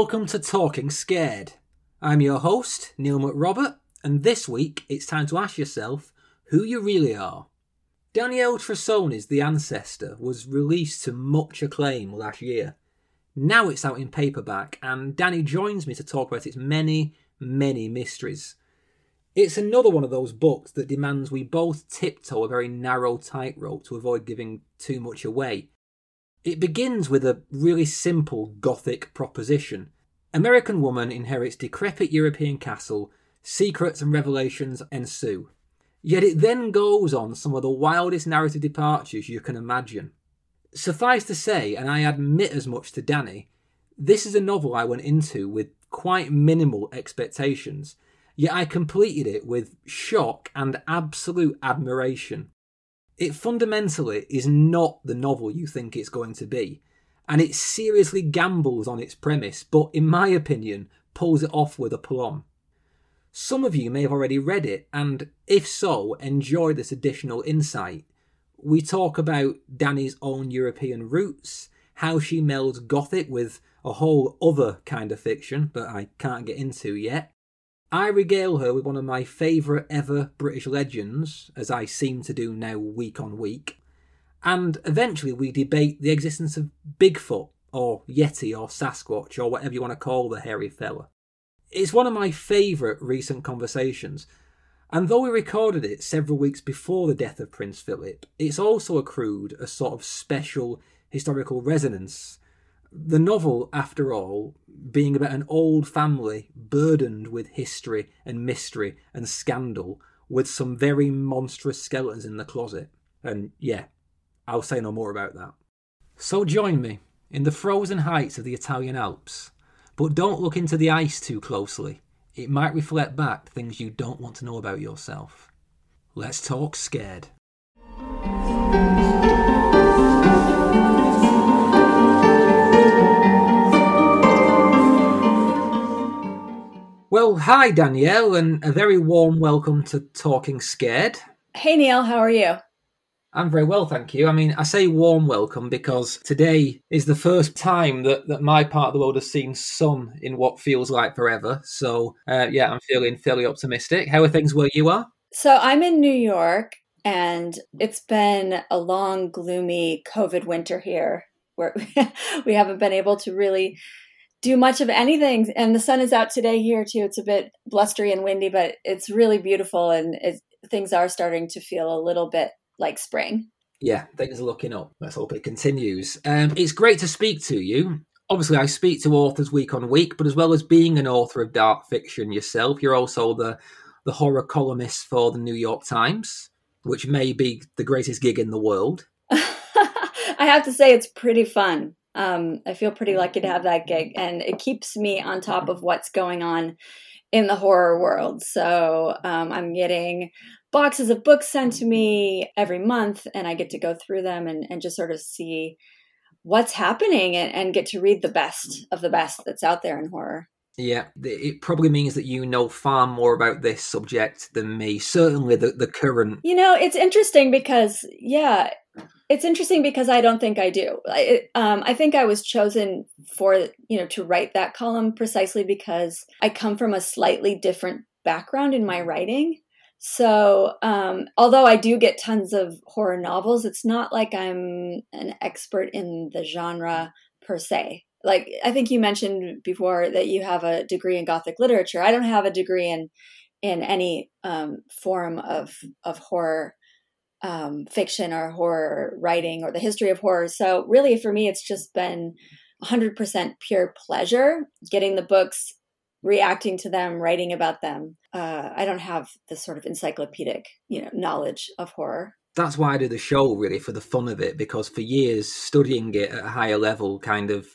welcome to Talking Scared. I'm your host, Neil McRobert, and this week it's time to ask yourself who you really are. Danielle Trussoni's The Ancestor was released to much acclaim last year. Now it's out in paperback, and Danny joins me to talk about its many, many mysteries. It's another one of those books that demands we both tiptoe a very narrow tightrope to avoid giving too much away. It begins with a really simple Gothic proposition. American woman inherits decrepit European castle, secrets and revelations ensue. Yet it then goes on some of the wildest narrative departures you can imagine. Suffice to say, and I admit as much to Danny, this is a novel I went into with quite minimal expectations, yet I completed it with shock and absolute admiration. It fundamentally is not the novel you think it's going to be, and it seriously gambles on its premise, but in my opinion, pulls it off with aplomb. Some of you may have already read it, and if so, enjoy this additional insight. We talk about Danny's own European roots, how she melds Gothic with a whole other kind of fiction that I can't get into yet. I regale her with one of my favourite ever British legends, as I seem to do now week on week. And eventually we debate the existence of Bigfoot, or Yeti, or Sasquatch, or whatever you want to call the hairy fella. It's one of my favourite recent conversations, and though we recorded it several weeks before the death of Prince Philip, it's also accrued a sort of special historical resonance. The novel, after all, being about an old family burdened with history and mystery and scandal, with some very monstrous skeletons in the closet. And yeah, I'll say no more about that. So join me in the frozen heights of the Italian Alps but don't look into the ice too closely. It might reflect back things you don't want to know about yourself. Let's talk scared. Well, hi Danielle, and a very warm welcome to Talking Scared. Hey Neil, how are you? I'm very well, thank you. I mean, I say warm welcome because today is the first time that, that my part of the world has seen sun in what feels like forever. So, uh, yeah, I'm feeling fairly optimistic. How are things where you are? So, I'm in New York, and it's been a long, gloomy COVID winter here where we haven't been able to really do much of anything. And the sun is out today here, too. It's a bit blustery and windy, but it's really beautiful, and it, things are starting to feel a little bit like spring. Yeah, things are looking up. Let's hope it continues. Um, it's great to speak to you. Obviously, I speak to authors week on week, but as well as being an author of dark fiction yourself, you're also the the horror columnist for the New York Times, which may be the greatest gig in the world. I have to say, it's pretty fun. Um, I feel pretty lucky to have that gig, and it keeps me on top of what's going on in the horror world. So um, I'm getting boxes of books sent to me every month, and I get to go through them and, and just sort of see what's happening and, and get to read the best of the best that's out there in horror. Yeah, it probably means that you know far more about this subject than me. Certainly, the, the current. You know, it's interesting because, yeah, it's interesting because I don't think I do. I, um, I think I was chosen for, you know, to write that column precisely because I come from a slightly different background in my writing. So, um, although I do get tons of horror novels, it's not like I'm an expert in the genre per se. Like I think you mentioned before that you have a degree in Gothic literature. I don't have a degree in in any um, form of of horror um, fiction or horror writing or the history of horror. So really, for me, it's just been 100% pure pleasure getting the books reacting to them, writing about them. Uh, I don't have the sort of encyclopedic, you know, knowledge of horror. That's why I do the show really for the fun of it, because for years studying it at a higher level kind of,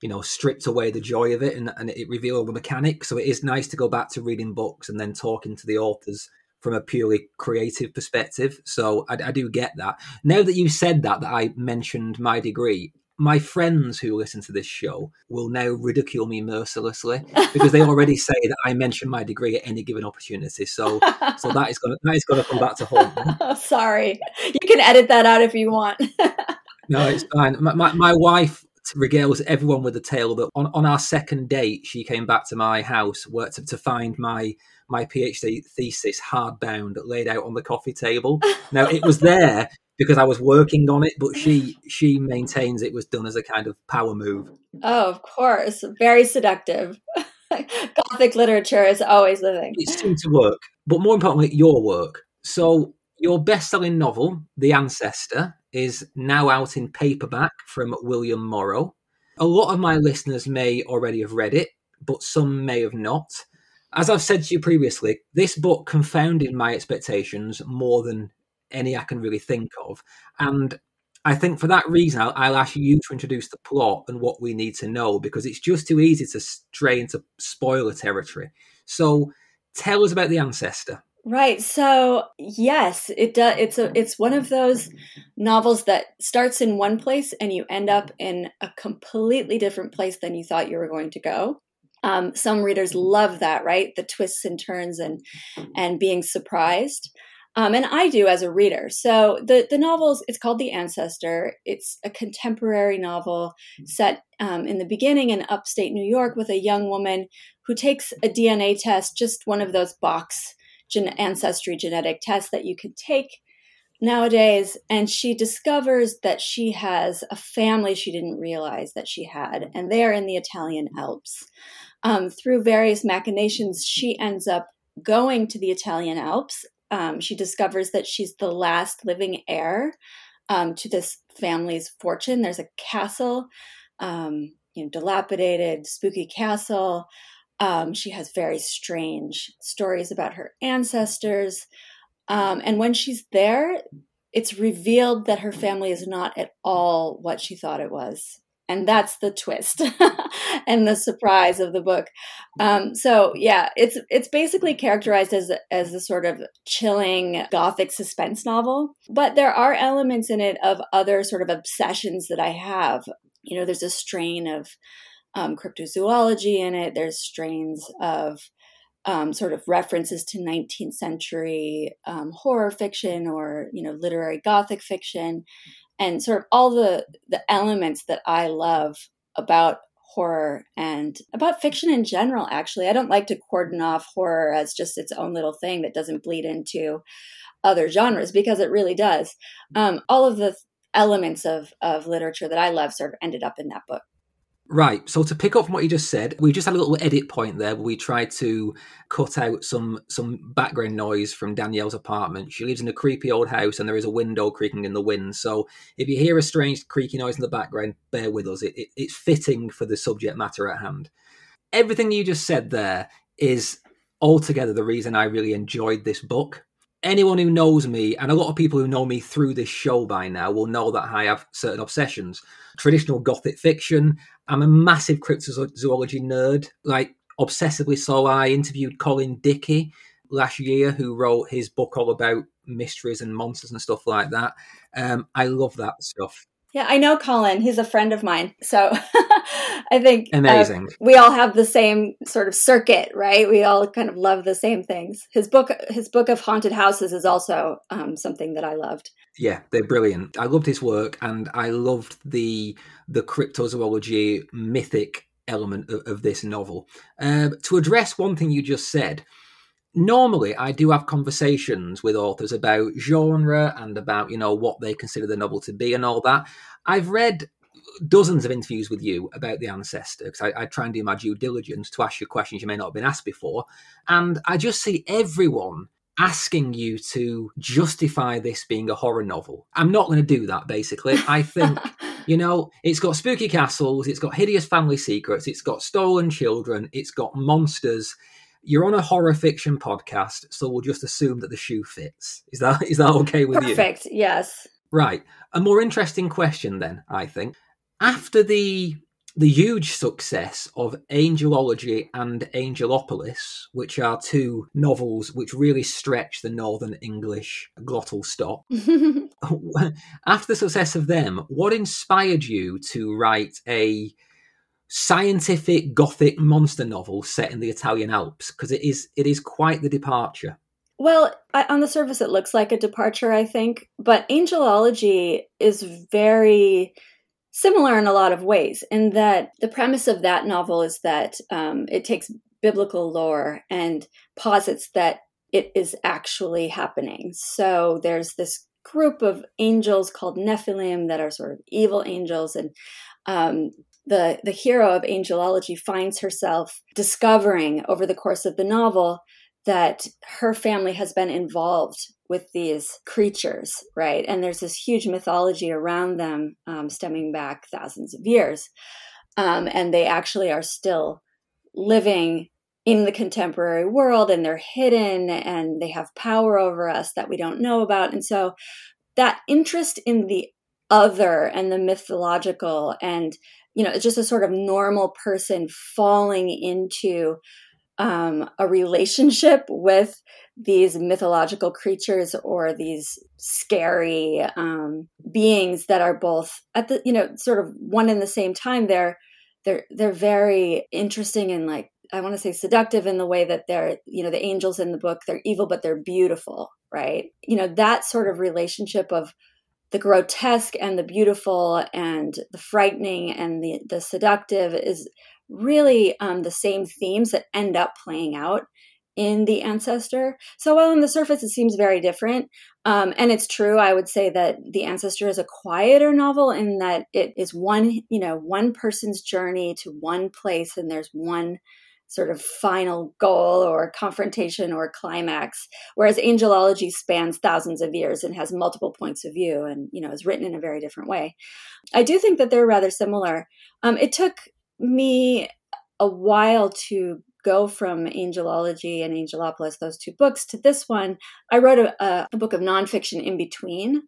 you know, stripped away the joy of it and, and it revealed the mechanics. So it is nice to go back to reading books and then talking to the authors from a purely creative perspective. So I, I, do get that. Now that you said that, that I mentioned my degree, my friends who listen to this show will now ridicule me mercilessly because they already say that I mention my degree at any given opportunity. So, so that is going to that is going to come back to haunt me. Oh, sorry, you can edit that out if you want. no, it's fine. My, my, my wife regales everyone with the tale that on, on our second date, she came back to my house to, to find my my PhD thesis hardbound laid out on the coffee table. Now it was there because I was working on it, but she she maintains it was done as a kind of power move. Oh, of course, very seductive. Gothic literature is always the thing. It seemed to work, but more importantly, your work. So your best-selling novel, The Ancestor, is now out in paperback from William Morrow. A lot of my listeners may already have read it, but some may have not. As I've said to you previously, this book confounded my expectations more than any I can really think of. And I think for that reason, I'll, I'll, ask you to introduce the plot and what we need to know because it's just too easy to stray into spoiler territory. So tell us about the ancestor. Right. So yes, it does. It's a. It's one of those novels that starts in one place and you end up in a completely different place than you thought you were going to go. Um, some readers love that, right? The twists and turns and and being surprised. Um, and I do as a reader. So the the novel it's called The Ancestor. It's a contemporary novel set um, in the beginning in upstate New York with a young woman who takes a DNA test, just one of those box gen- ancestry genetic tests that you can take nowadays, and she discovers that she has a family she didn't realize that she had, and they are in the Italian Alps. Um, through various machinations, she ends up going to the Italian Alps um, she discovers that she's the last living heir um, to this family's fortune. There's a castle, um, you know, dilapidated, spooky castle. Um, she has very strange stories about her ancestors. Um, and when she's there, it's revealed that her family is not at all what she thought it was and that's the twist and the surprise of the book. Um, so yeah, it's it's basically characterized as as a sort of chilling gothic suspense novel, but there are elements in it of other sort of obsessions that I have. You know, there's a strain of um, cryptozoology in it. There's strains of um, sort of references to 19th century um, horror fiction or you know literary gothic fiction and sort of all the the elements that I love about horror and about fiction in general actually. I don't like to cordon off horror as just its own little thing that doesn't bleed into other genres because it really does. Um, all of the elements of of literature that i love sort of ended up in that book Right. So to pick up from what you just said, we just had a little edit point there where we tried to cut out some some background noise from Danielle's apartment. She lives in a creepy old house and there is a window creaking in the wind. So if you hear a strange creaky noise in the background, bear with us. It, it, it's fitting for the subject matter at hand. Everything you just said there is altogether the reason I really enjoyed this book anyone who knows me, and a lot of people who know me through this show by now, will know that I have certain obsessions. Traditional Gothic fiction. I'm a massive cryptozoology nerd, like obsessively so. I interviewed Colin Dickey last year, who wrote his book all about mysteries and monsters and stuff like that. Um, I love that stuff. Yeah, I know Colin. He's a friend of mine. So I think uh, amazing. Uh, we all have the same sort of circuit, right? We all kind of love the same things. His book, his book of haunted houses, is also um, something that I loved. Yeah, they're brilliant. I loved his work, and I loved the the cryptozoology mythic element of, of this novel. Uh, to address one thing you just said, normally I do have conversations with authors about genre and about, you know, what they consider the novel to be and all that. I've read dozens of interviews with you about the ancestor because I, I, try and do my due diligence to ask you questions you may not have been asked before. And I just see everyone asking you to justify this being a horror novel. I'm not going to do that, basically. I think. You know, it's got spooky castles, it's got hideous family secrets, it's got stolen children, it's got monsters, you're on a horror fiction podcast, so we'll just assume that the shoe fits. Is that is that okay with Perfect, you? Perfect. Yes. Right. A more interesting question then, I think. After the the huge success of Angelology and Angelopolis, which are two novels which really stretch the Northern English glottal stop. After the success of them, what inspired you to write a scientific gothic monster novel set in the Italian Alps because it is it is quite the departure. Well, I, on the surface, it looks like a departure, I think, but angelology is very similar in a lot of ways, in that the premise of that novel is that um, it takes biblical lore and posits that it is actually happening. So there's this group of angels called Nephilim that are sort of evil angels, and um, the the hero of angelology finds herself discovering over the course of the novel that her family has been involved with these creatures, right? And there's this huge mythology around them, um, stemming back thousands of years, um, and they actually are still living in the contemporary world and they're hidden and they have power over us that we don't know about. And so that interest in the other and the mythological and you know it's just a sort of normal person falling into um, a relationship with these mythological creatures or these scary um, beings that are both at the you know sort of one in the same time they're they're they're very interesting and like I want to say seductive in the way that they're, you know, the angels in the book, they're evil, but they're beautiful, right? You know, that sort of relationship of the grotesque and the beautiful and the frightening and the, the seductive is really um, the same themes that end up playing out in the ancestor. So while on the surface it seems very different um, and it's true i would say that the ancestor is a quieter novel in that it is one you know one person's journey to one place and there's one sort of final goal or confrontation or climax. Whereas angelology spans thousands of years and has multiple points of view and you know is written in a very different way. I do think that they're rather similar. Um, it took me a while to go from angelology and angelopolis those two books to this one. I wrote a, a book of nonfiction in between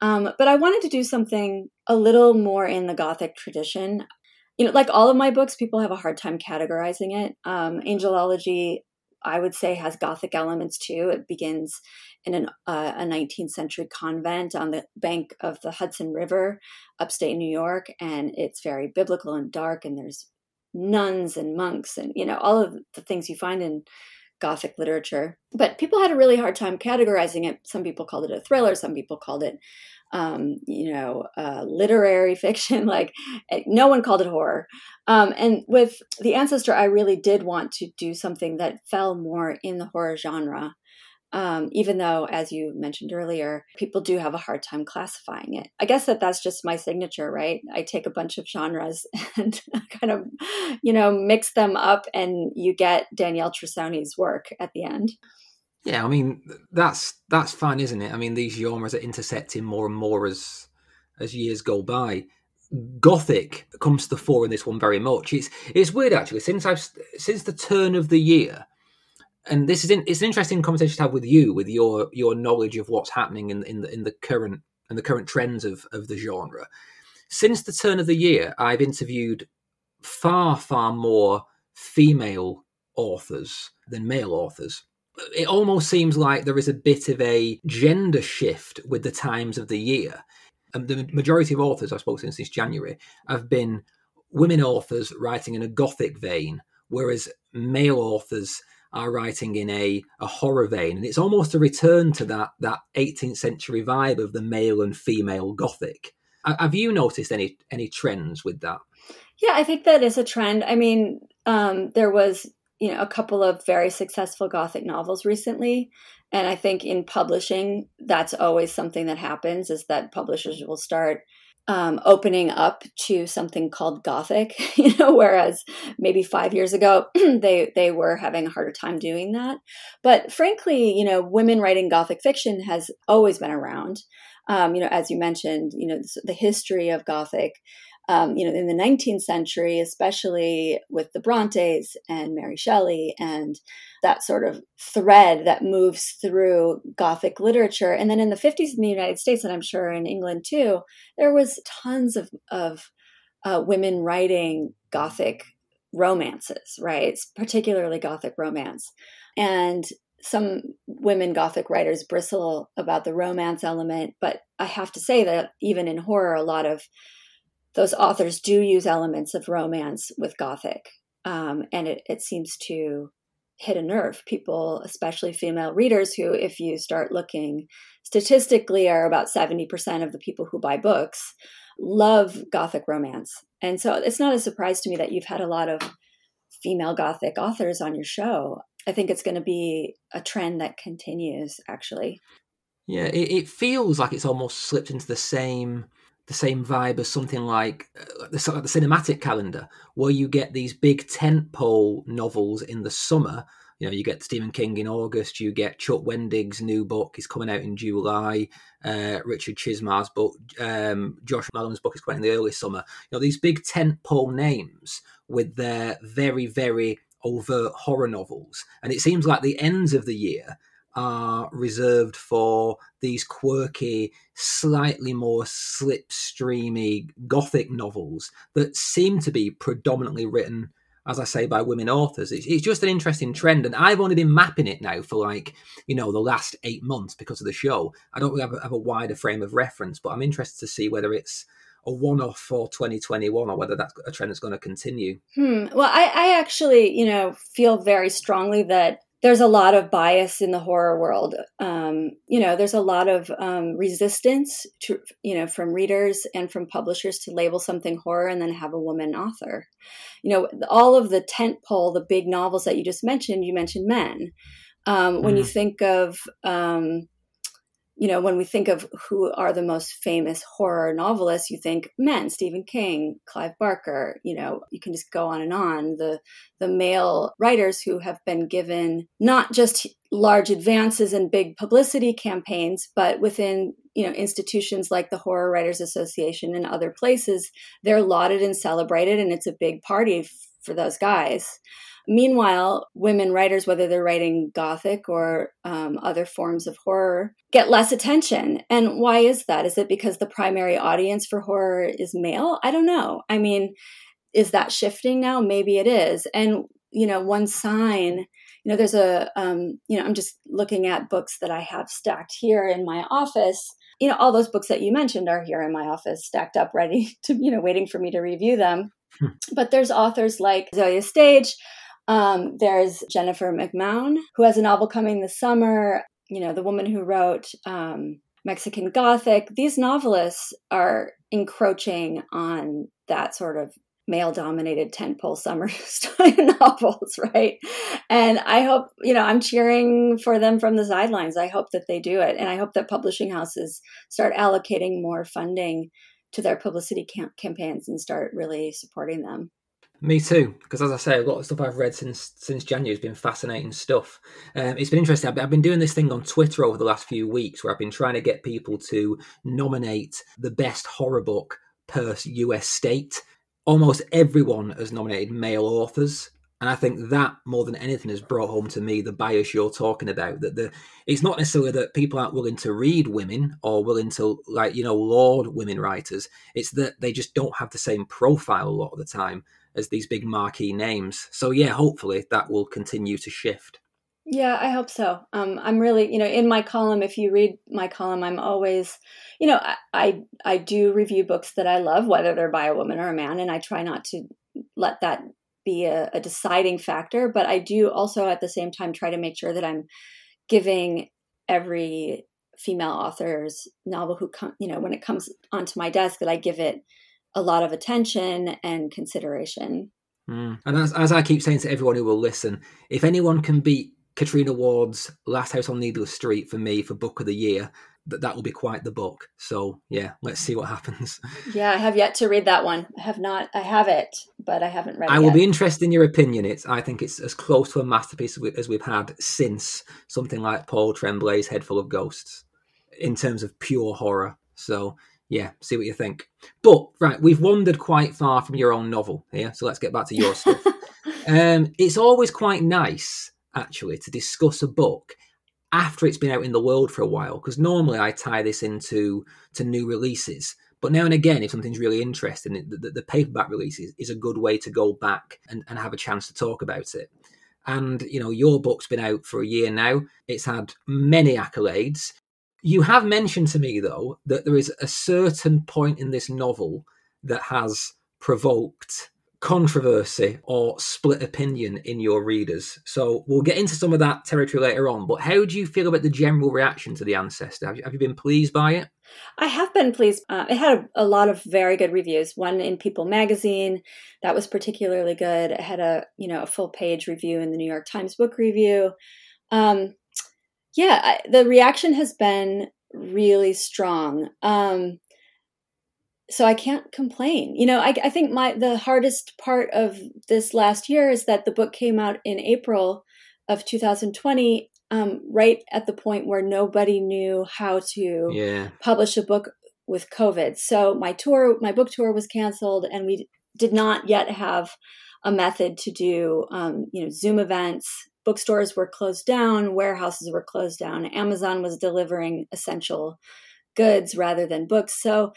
um, but I wanted to do something a little more in the Gothic tradition you know, like all of my books, people have a hard time categorizing it. Um, Angelology, I would say, has Gothic elements too. It begins in an, uh, a 19th century convent on the bank of the Hudson River, upstate New York, and it's very biblical and dark. And there's nuns and monks, and you know all of the things you find in Gothic literature. But people had a really hard time categorizing it. Some people called it a thriller. Some people called it um, you know, uh, literary fiction. Like eh, no one called it horror. Um, and with The Ancestor, I really did want to do something that fell more in the horror genre. Um, even though, as you mentioned earlier, people do have a hard time classifying it. I guess that that's just my signature, right? I take a bunch of genres and kind of, you know, mix them up, and you get Danielle Trussoni's work at the end. Yeah, I mean that's that's fine, isn't it? I mean these genres are intersecting more and more as as years go by. Gothic comes to the fore in this one very much. It's it's weird actually since I've since the turn of the year, and this is in, it's an interesting conversation to have with you with your your knowledge of what's happening in in the in the current and the current trends of of the genre. Since the turn of the year, I've interviewed far far more female authors than male authors it almost seems like there is a bit of a gender shift with the times of the year. And the majority of authors I've spoken to since January have been women authors writing in a gothic vein, whereas male authors are writing in a, a horror vein. And it's almost a return to that that 18th century vibe of the male and female gothic. Have you noticed any any trends with that? Yeah, I think that is a trend. I mean, um, there was you know a couple of very successful gothic novels recently and i think in publishing that's always something that happens is that publishers will start um, opening up to something called gothic you know whereas maybe five years ago they they were having a harder time doing that. But frankly you know women writing gothic fiction has always been around. Um, you know as you mentioned you know the history of gothic um, you know, in the 19th century, especially with the Brontes and Mary Shelley and that sort of thread that moves through Gothic literature. And then in the 50s in the United States, and I'm sure in England too, there was tons of, of uh, women writing Gothic romances, right? Particularly Gothic romance. And some women Gothic writers bristle about the romance element, but I have to say that even in horror, a lot of those authors do use elements of romance with Gothic, um, and it, it seems to hit a nerve. People, especially female readers, who, if you start looking statistically, are about 70% of the people who buy books. love Gothic romance. And so it's not a surprise to me that you've had a lot of female Gothic authors on your show. I think it's going to be a trend that continues, actually. Yeah, it, it feels like it's almost slipped into the same the same vibe as something like uh, the, the cinematic calendar, where you get these big tentpole novels in the summer. You know, you get Stephen King in August. You get Chuck Wendig's new book is coming out in July. Uh, Richard Chizmar's book, um, Josh Mallone's book is coming in the early summer. You know, these big tentpole names with their very, very overt horror novels, and it seems like the ends of the year are reserved for these quirky, slightly more slipstreamy gothic novels that seem to be predominantly written, as I say, by women authors. It's, it's, just an interesting trend, and I've only been mapping it now for like you know the last eight months because of the show. I don't really have a, have a wider frame of reference, but I'm interested to see whether it's a one-off for 2021 or whether that's a trend that's going to continue. Hmm. Well, I, I actually, you know, feel very strongly that there's a lot of bias in the horror world. Um, you know, there's a lot of um, resistance to, you know, from readers and from publishers to label something horror and then have a woman author. You know, all of the tent pole, the big novels that you just mentioned, you mentioned men. Um, mm-hmm. When you mm-hmm. think of um, you know, when we think of who are the most famous horror novelists, you think men, Stephen King, Clive Barker, you know, you can just go on and on. The the male writers who have been given not just large advances and big publicity campaigns, but within, you know, institutions like the Horror Writers Association and other places, they're lauded and celebrated and it's a big party for those guys. Meanwhile, women writers, whether they're writing Gothic or um, other forms of horror, get less attention. And why is that? Is it because the primary audience for horror is male? I don't know. I mean, is that shifting now? Maybe it is. And, you know, one sign, you know, there's a, um, you know, I'm just looking at books that I have stacked here in my office you know all those books that you mentioned are here in my office stacked up ready to you know waiting for me to review them hmm. but there's authors like Zoje Stage um, there's Jennifer McMahon, who has a novel coming this summer. You know, the woman who wrote um, Mexican Gothic. These novelists are encroaching on that sort of male dominated tentpole summer novels, right? And I hope, you know, I'm cheering for them from the sidelines. I hope that they do it. And I hope that publishing houses start allocating more funding to their publicity camp- campaigns and start really supporting them. Me too, because as I say, a lot of stuff I've read since since January has been fascinating stuff. Um, it's been interesting. I've been doing this thing on Twitter over the last few weeks, where I've been trying to get people to nominate the best horror book per US state. Almost everyone has nominated male authors, and I think that more than anything has brought home to me the bias you're talking about. That the it's not necessarily that people aren't willing to read women or willing to like you know laud women writers. It's that they just don't have the same profile a lot of the time as these big marquee names. So yeah, hopefully that will continue to shift. Yeah, I hope so. Um, I'm really, you know, in my column. If you read my column, I'm always, you know, I, I, I do review books that I love, whether they're by a woman or a man, and I try not to let that be a, a deciding factor. But I do also, at the same time, try to make sure that I'm giving every female author's novel who come, you know, when it comes onto my desk, that I give it a lot of attention and consideration. Mm. And as, as I keep saying to everyone who will listen, if anyone can beat Catriona Ward's Last House on Needless Street for me for Book of the Year, that that will be quite the book. So yeah, let's see what happens. Yeah, I have yet to read that one. I have not. I have it, but I haven't read. I it will yet. be interested in your opinion. It's. I think it's as close to a masterpiece as we've had since something like Paul Tremblay's Head Full of Ghosts, in terms of pure horror. So yeah, see what you think. But right, we've wandered quite far from your own novel here, so let's get back to your stuff. Um, it's always quite nice, actually, to discuss a book after it's been out in the world for a while, because normally I tie this into to new releases. But now and again, if something's really interesting, the, the, the paperback release is, is, a good way to go back and, and have a chance to talk about it. And you know, your book's been out for a year now. It's had many accolades. You have mentioned to me, though, that there is a certain point in this novel that has provoked controversy or split opinion in your readers. So we'll get into some of that territory later on. But how do you feel about the general reaction to the ancestor? Have you, have you been pleased by it? I have been pleased. Uh, it had a, a, lot of very good reviews. One in People Magazine that was particularly good. It had a you know a full page review in the New York Times Book Review. Um, yeah, I, the reaction has been really strong. Um, so I can't complain. You know, I, I think my the hardest part of this last year is that the book came out in April of 2020, um, right at the point where nobody knew how to yeah. publish a book with COVID. So my tour, my book tour was canceled, and we did not yet have a method to do, um, you know, Zoom events. Bookstores were closed down, warehouses were closed down. Amazon was delivering essential goods rather than books. So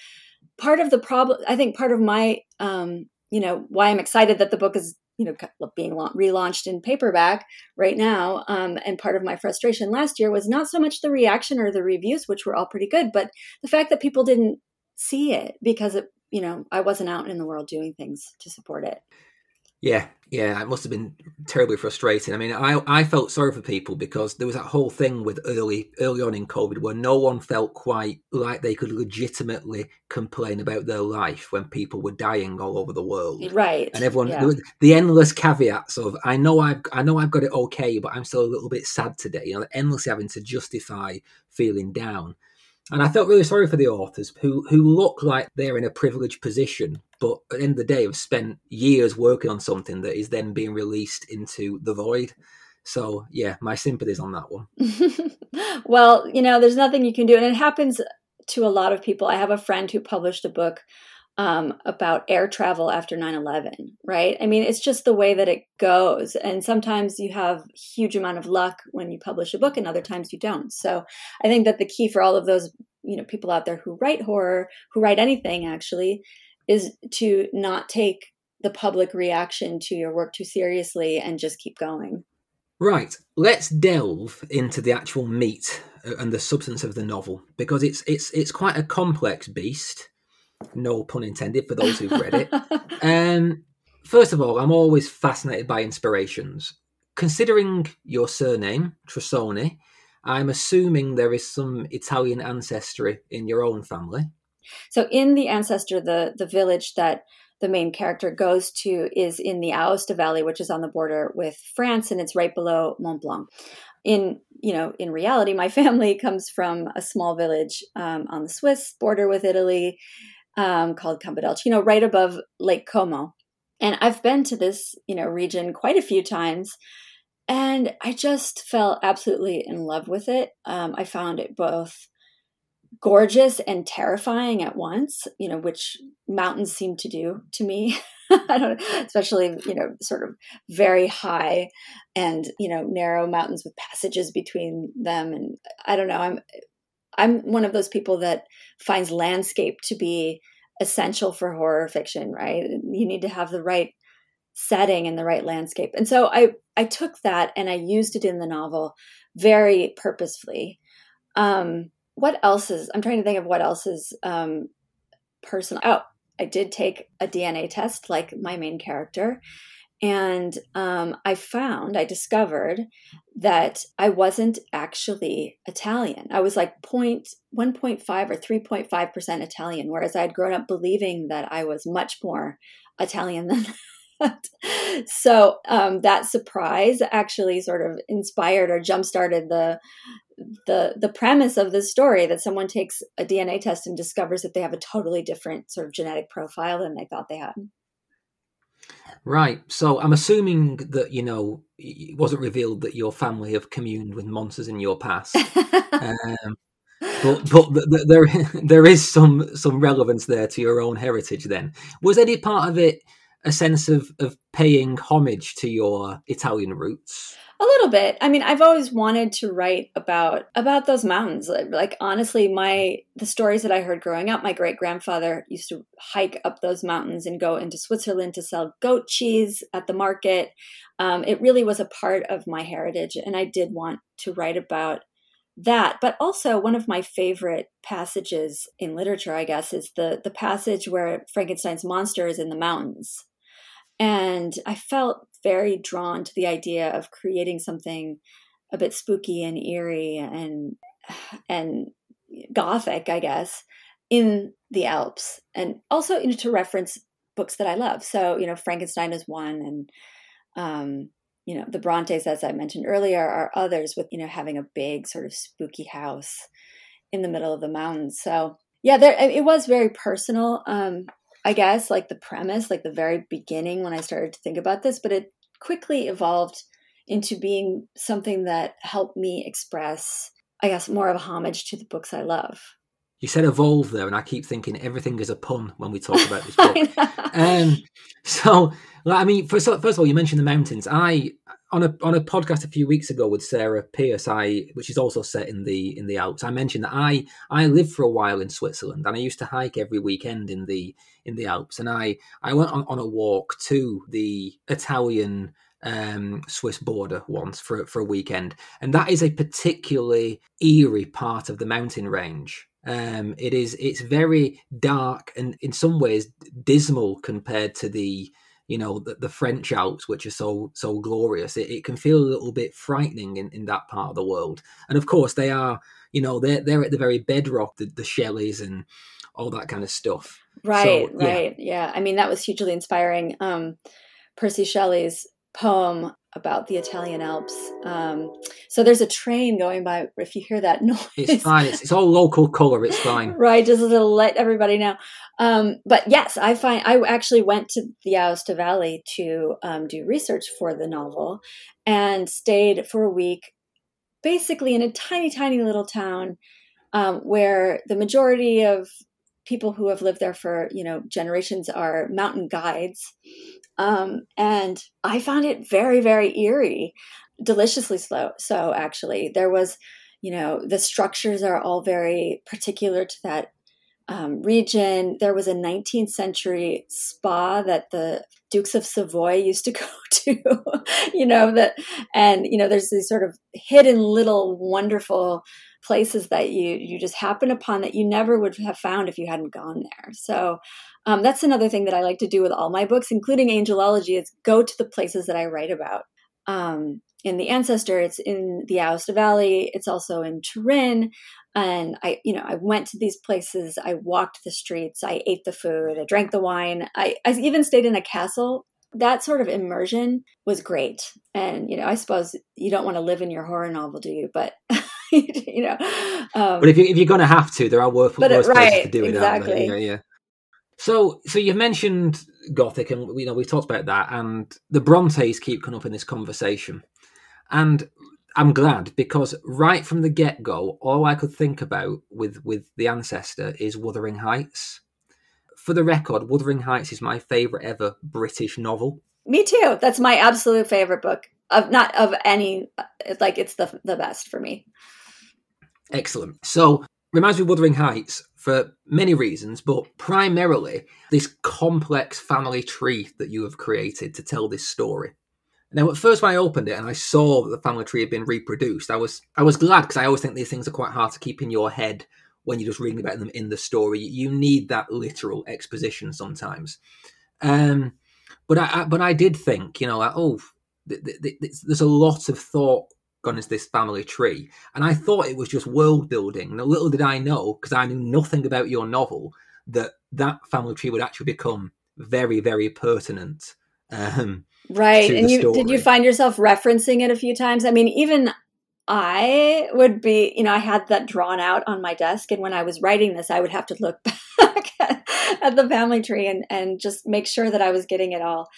part of the problem, I think part of my, um, you know, why I'm excited that the book is, you know, being relaunched in paperback right now, um, and part of my frustration last year was not so much the reaction or the reviews, which were all pretty good, but the fact that people didn't see it because it, you know, I wasn't out in the world doing things to support it. Yeah, yeah, it must have been terribly frustrating. I mean, I I felt sorry for people because there was that whole thing with early early on in COVID where no one felt quite like they could legitimately complain about their life when people were dying all over the world. Right. And everyone yeah. the endless caveats of I know I've I know I've got it okay, but I'm still a little bit sad today. You know, endlessly having to justify feeling down. And I felt really sorry for the authors who who look like they're in a privileged position, but at the end of the day have spent years working on something that is then being released into the void. So yeah, my sympathies on that one. well, you know, there's nothing you can do, and it happens to a lot of people. I have a friend who published a book um, about air travel after 9-11 right? I mean it's just the way that it goes. And sometimes you have huge amount of luck when you publish a book and other times you don't. So i think that the key for all of those you know people out there who write horror who write anything actually is to not take the public reaction to your work too seriously and just keep going. Right, let's delve into the actual meat uh, and the substance of the novel because it's it's it's quite a complex beast no pun intended for those who've read it. um, first of all, I'm always fascinated by inspirations. Considering your surname, Trussoni, I'm assuming there is some Italian ancestry in your own family. So, in the ancestor, the the village that the main character goes to is in the Aosta Valley, which is on the border with France, and it's right below Mont Blanc. In you know, in reality, my family comes from a small village um, on the Swiss border with Italy um, called Campodolcino, right above Lake Como. And I've been to this, you know, region quite a few times, and I just fell absolutely in love with it. Um, I found it both gorgeous and terrifying at once, you know, which mountains seem to do to me. I don't know, especially, you know, sort of very high and, you know, narrow mountains with passages between them. And I don't know, I'm I'm one of those people that finds landscape to be essential for horror fiction, right? You need to have the right setting and the right landscape. And so I I took that and I used it in the novel very purposefully. Um, what else is I'm trying to think of what else is um, personal. Oh, I did take a DNA test like my main character. And um, I found, I discovered that I wasn't actually Italian. I was like point, 1.5 or 3.5% Italian, whereas I had grown up believing that I was much more Italian than that. So um, that surprise actually sort of inspired or jump started the the the premise of the story that someone takes a DNA test and discovers that they have a totally different sort of genetic profile than they thought they had. Right. So I'm assuming that you know it wasn't revealed that your family have communed with monsters in your past. um, but but there there is some some relevance there to your own heritage. Then was any part of it a sense of of paying homage to your Italian roots? A little bit. I mean, I've always wanted to write about about those mountains. Like honestly, my the stories that I heard growing up, my great grandfather used to hike up those mountains and go into Switzerland to sell goat cheese at the market. Um, it really was a part of my heritage, and I did want to write about that. But also, one of my favorite passages in literature, I guess, is the the passage where Frankenstein's monster is in the mountains And I felt very drawn to the idea of creating something a bit spooky and eerie and and gothic, I guess, in the Alps, and also you know, to reference books that I love. So you know, Frankenstein is one, and um, you know, the Brontes, as I mentioned earlier, are others with you know having a big sort of spooky house in the middle of the mountains. So yeah, there it was very personal. Um, I guess like the premise, like the very beginning when I started to think about this, but it quickly evolved into being something that helped me express, I guess, more of a homage to the books I love. You said evolve there, and I keep thinking everything is a pun when we talk about this book. um, so, I mean, first, first of all, you mentioned the mountains. I on a on a podcast a few weeks ago with Sarah Pearse, I which is also set in the in the Alps, I mentioned that I I lived for a while in Switzerland and I used to hike every weekend in the in the Alps, and I I went on, on a walk to the Italian um, Swiss border once for for a weekend, and that is a particularly eerie part of the mountain range. Um, it is it's very dark and in some ways dismal compared to the you know the, the French Alps, which are so so glorious. It, it, can feel a little bit frightening in, in that part of the world. And of course, they are you know they're they're at the very bedrock, the, the Shelleys and all that kind of stuff. Right, so, right, yeah. yeah. I mean, that was hugely inspiring. Um, Percy Shelley's poem about the Italian Alps. Um, so there's a train going by. If you hear that noise, it's fine. It's, it's all local color. It's fine. right, just to let everybody know. Um, but yes, I find I actually went to the Aosta Valley to um, do research for the novel, and stayed for a week, basically in a tiny, tiny little town um, where the majority of people who have lived there for you know generations are mountain guides um, and I found it very, very eerie, deliciously slow. So actually, there was, you know, the structures are all very particular to that um, region. There was a 19th century spa that the Dukes of Savoy used to go to, you know, that, and, you know, there's these sort of hidden little wonderful places that you you just happen upon that you never would have found if you hadn't gone there. So um, that's another thing that I like to do with all my books, including Angelology, is go to the places that I write about. Um, in the Ancestor, it's in the Aosta Valley. It's also in Turin, and I, you know, I went to these places. I walked the streets. I ate the food. I drank the wine. I, I even stayed in a castle. That sort of immersion was great. And you know, I suppose you don't want to live in your horror novel, do you? But you know, um, but if you if you're going to have to, there are worse, worse right, places to do it. Exactly. Yeah, yeah. So, so you've mentioned Gothic, and you know we've talked about that, and the Brontes keep coming up in this conversation, and I'm glad because right from the get go, all I could think about with with the ancestor is Wuthering Heights. For the record, Wuthering Heights is my favorite ever British novel. Me too. That's my absolute favorite book of not of any. Like it's the the best for me. Excellent. So reminds me of Wuthering Heights for many reasons, but primarily this complex family tree that you have created to tell this story. Now, at first, when I opened it and I saw that the family tree had been reproduced, I was I was glad because I always think these things are quite hard to keep in your head when you're just reading about them in the story. You need that literal exposition sometimes. Um, but I, I, but I did think, you know, like, oh, th- th- th- there's a lot of thought gone into this family tree. And I thought it was just world building. And little did I know, because I knew nothing about your novel, that that family tree would actually become very, very pertinent. Um, right. And you story. did you find yourself referencing it a few times? I mean, even I would be, you know, I had that drawn out on my desk. And when I was writing this, I would have to look back at, at the family tree and, and just make sure that I was getting it all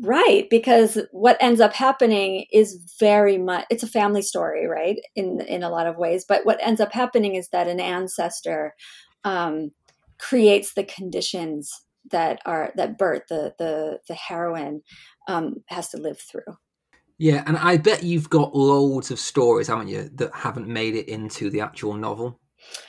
Right, because what ends up happening is very much it's a family story, right? In in a lot of ways, but what ends up happening is that an ancestor um, creates the conditions that are that Bert, the the the heroine, um, has to live through. Yeah, and I bet you've got loads of stories, haven't you, that haven't made it into the actual novel.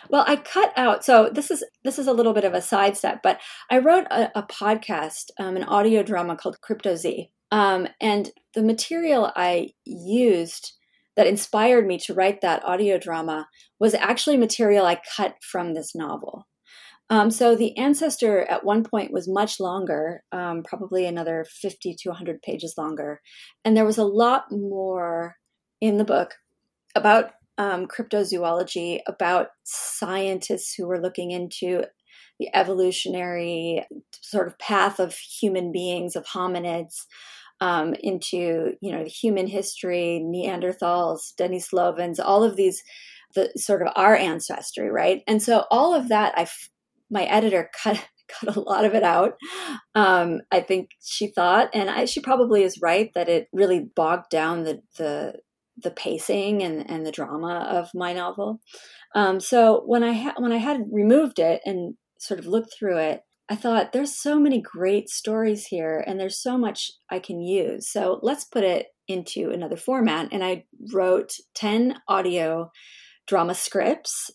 Well, I cut out. So this is this is a little bit of a sidestep, but I wrote a, a podcast, um, an audio drama called Crypto Z, um, and the material I used that inspired me to write that audio drama was actually material I cut from this novel. Um, so the ancestor at one point was much longer, um, probably another 50 to 100 pages longer. And there was a lot more in the book about um, cryptozoology, about scientists who were looking into the evolutionary sort of path of human beings, of hominids, um, into you know human history, Neanderthals, Denisovans, all of these, the sort of our ancestry, right? And so all of that, I my editor cut cut a lot of it out. Um, I think she thought, and I, she probably is right that it really bogged down the the the pacing and, and the drama of my novel. Um, so when I ha- when I had removed it and sort of looked through it, I thought there's so many great stories here and there's so much I can use. So let's put it into another format. And I wrote 10 audio drama scripts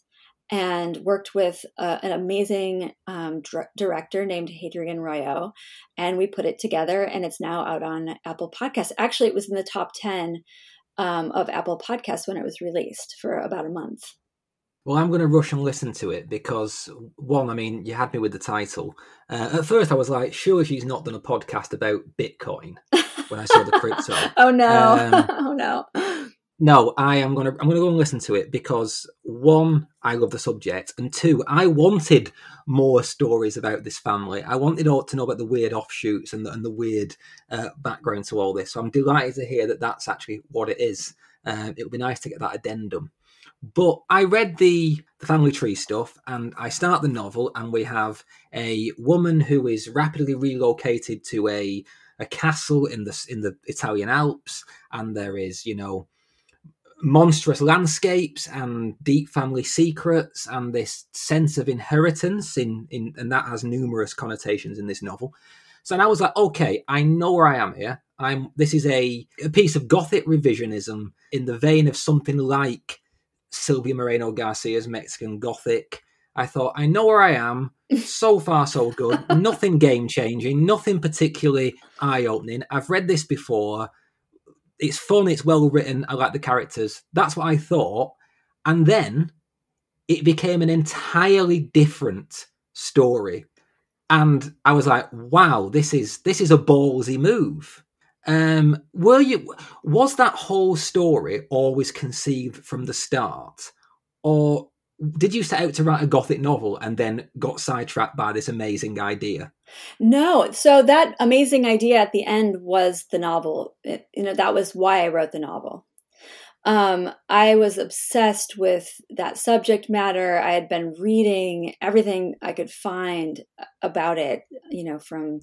and worked with uh, an amazing um, dr- director named Hadrian Royo. And we put it together and it's now out on Apple Podcasts. Actually, it was in the top 10 um, of Apple Podcasts when it was released for about a month. Well, I'm going to rush and listen to it because, one, I mean, you had me with the title. Uh, at first, I was like, sure, she's not done a podcast about Bitcoin when I saw the crypto. oh, no. Um, oh, no. No, I am to I'm to go and listen to it because one, I love the subject, and two, I wanted more stories about this family. I wanted all to know about the weird offshoots and the, and the weird uh, background to all this. So I'm delighted to hear that that's actually what it is. Uh, it would be nice to get that addendum. But I read the, the family tree stuff and I start the novel, and we have a woman who is rapidly relocated to a a castle in the in the Italian Alps, and there is you know monstrous landscapes and deep family secrets and this sense of inheritance in, in and that has numerous connotations in this novel. So I was like, okay, I know where I am here. I'm this is a, a piece of gothic revisionism in the vein of something like Silvia Moreno Garcia's Mexican Gothic. I thought, I know where I am. So far, so good. nothing game changing, nothing particularly eye opening. I've read this before. It's fun, it's well written. I like the characters. That's what I thought. And then it became an entirely different story. And I was like, wow, this is this is a ballsy move. Um, were you was that whole story always conceived from the start, or did you set out to write a gothic novel and then got sidetracked by this amazing idea? No. So that amazing idea at the end was the novel. It, you know, that was why I wrote the novel. Um, I was obsessed with that subject matter. I had been reading everything I could find about it, you know, from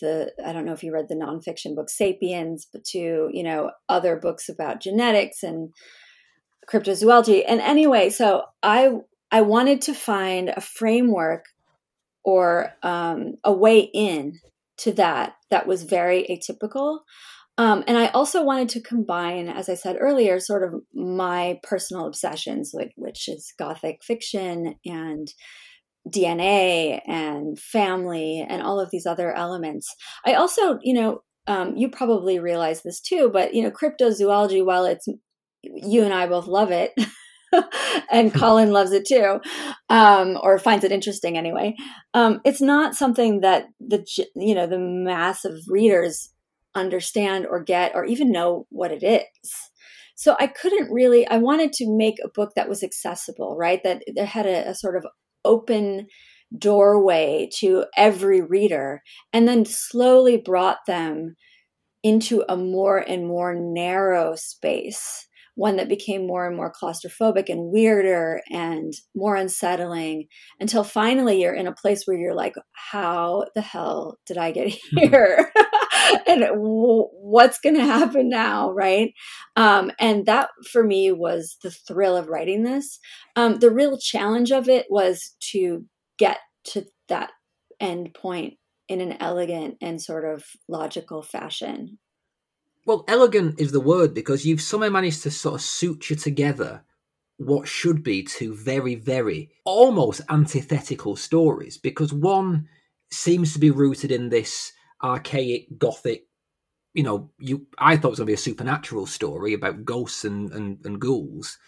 the I don't know if you read the nonfiction book Sapiens, but to you know other books about genetics and cryptozoology. And anyway, so I I wanted to find a framework or um, a way in to that that was very atypical. Um, and I also wanted to combine, as I said earlier, sort of my personal obsessions, like, which is Gothic fiction and DNA and family and all of these other elements. I also, you know, um, you probably realize this too, but you know, cryptozoology, while it's you and I both love it, and Colin loves it too, um, or finds it interesting anyway. Um, it's not something that the you know the mass of readers understand or get or even know what it is. So I couldn't really. I wanted to make a book that was accessible, right? That that had a, a sort of open doorway to every reader and then slowly brought them into a more and more narrow space one that became more and more claustrophobic and weirder and more unsettling until finally you're in a place where you're like how the hell did i get here? And w- what's going to happen now? Right? Um, and that for me was the thrill of writing this. Um, the real challenge of it was to get to that end point in an elegant and sort of logical fashion well elegant is the word because you've somehow managed to sort of suture together what should be two very very almost antithetical stories because one seems to be rooted in this archaic gothic you know you i thought it was going to be a supernatural story about ghosts and, and and ghouls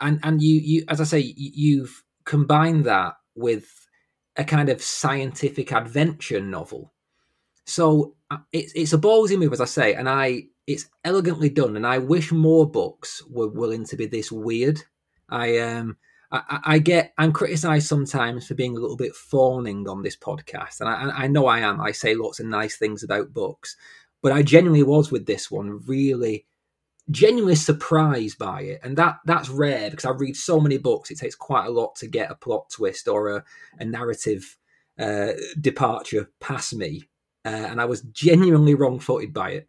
and and you you as i say you've combined that with a kind of scientific adventure novel. So uh, it's it's a ballsy move, as I say, and I it's elegantly done, and I wish more books were willing to be this weird. I um I, I get I'm criticised sometimes for being a little bit fawning on this podcast, and I, I know I am. I say lots of nice things about books, but I genuinely was with this one really genuinely surprised by it and that that's rare because i read so many books it takes quite a lot to get a plot twist or a, a narrative uh, departure past me uh, and i was genuinely wrong-footed by it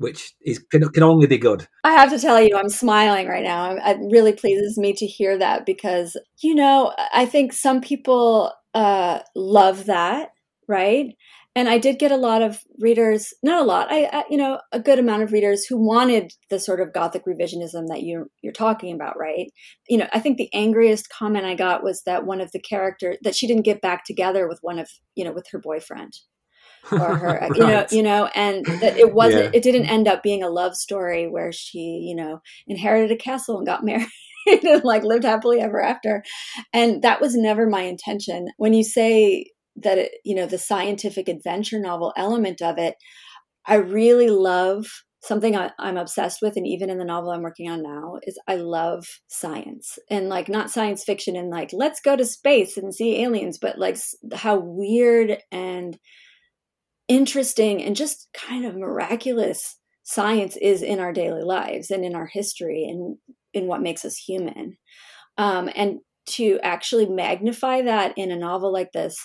which is can, can only be good. I have to tell you i'm smiling right now. It really pleases me to hear that because you know i think some people uh, love that right? And I did get a lot of readers, not a lot, I, I, you know, a good amount of readers who wanted the sort of gothic revisionism that you you're talking about, right? You know, I think the angriest comment I got was that one of the characters that she didn't get back together with one of, you know, with her boyfriend or her, right. you know, you know, and that it wasn't, yeah. it didn't end up being a love story where she, you know, inherited a castle and got married. and like lived happily ever after and that was never my intention when you say that it, you know the scientific adventure novel element of it i really love something I, am obsessed with and even in the novel i'm working on now is i love science and like not science fiction and like let's go to space and see aliens but like how weird and interesting and just kind of miraculous science is in our daily lives and in our history and in what makes us human. Um, and to actually magnify that in a novel like this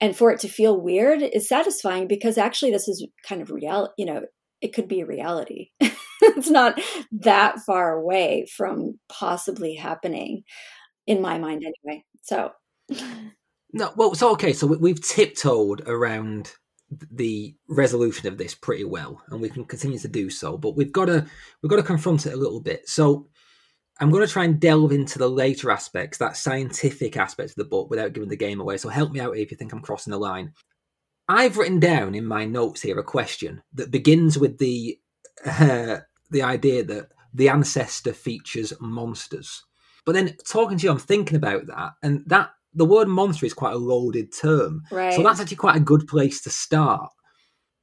and for it to feel weird is satisfying because actually this is kind of real you know it could be a reality. It's not that far away from possibly happening in my mind anyway so. No well so okay so we've tiptoed around the resolution of this pretty well and we can continue to do so but we've got to we've got to confront it a little bit so I'm going to try and delve into the later aspects, that scientific aspect of the book, without giving the game away. So help me out if you think I'm crossing the line. I've written down in my notes here a question that begins with the uh, the idea that the ancestor features monsters. But then talking to you, I'm thinking about that, and that the word monster is quite a loaded term. Right. So that's actually quite a good place to start.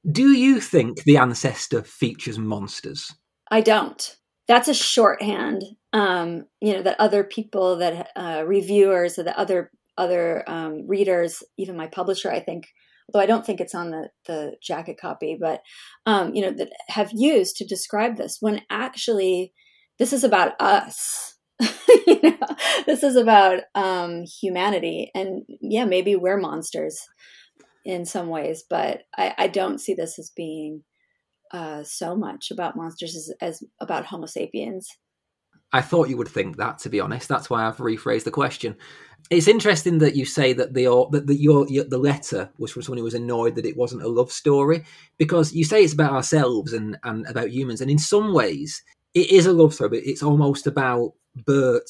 Do you think the ancestor features monsters? I don't that's a shorthand um, you know that other people that uh, reviewers or the other other um, readers even my publisher i think though i don't think it's on the, the jacket copy but um, you know that have used to describe this when actually this is about us you know this is about um, humanity and yeah maybe we're monsters in some ways but I, I don't see this as being uh, so much about monsters as, as about Homo sapiens. I thought you would think that, to be honest. That's why I've rephrased the question. It's interesting that you say that the that the, your, your, the letter was from someone who was annoyed that it wasn't a love story because you say it's about ourselves and and about humans, and in some ways it is a love story, but it's almost about Bert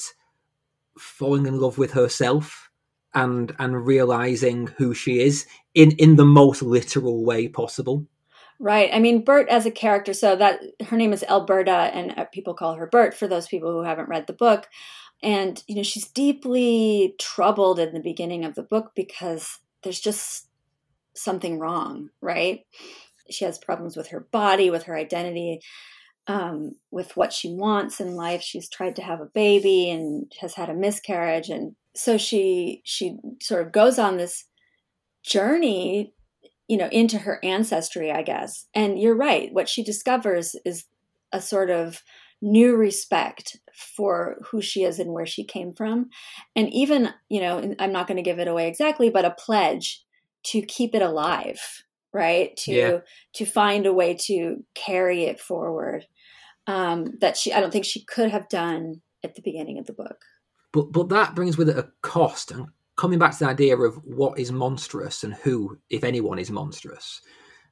falling in love with herself and and realizing who she is in in the most literal way possible. Right. I mean, Bert as a character, so that her name is Alberta, and uh, people call her Bert for those people who haven't read the book. And, you know, she's deeply troubled in the beginning of the book because there's just something wrong, right? She has problems with her body, with her identity, um, with what she wants in life. She's tried to have a baby and has had a miscarriage. And so she she sort of goes on this journey you know, into her ancestry, I guess. And you're right. What she discovers is a sort of new respect for who she is and where she came from. And even, you know, I'm not going to give it away exactly, but a pledge to keep it alive, right? To yeah. to find a way to carry it forward. Um, that she I don't think she could have done at the beginning of the book. But but that brings with it a cost and coming back to the idea of what is monstrous and who, if anyone, is monstrous.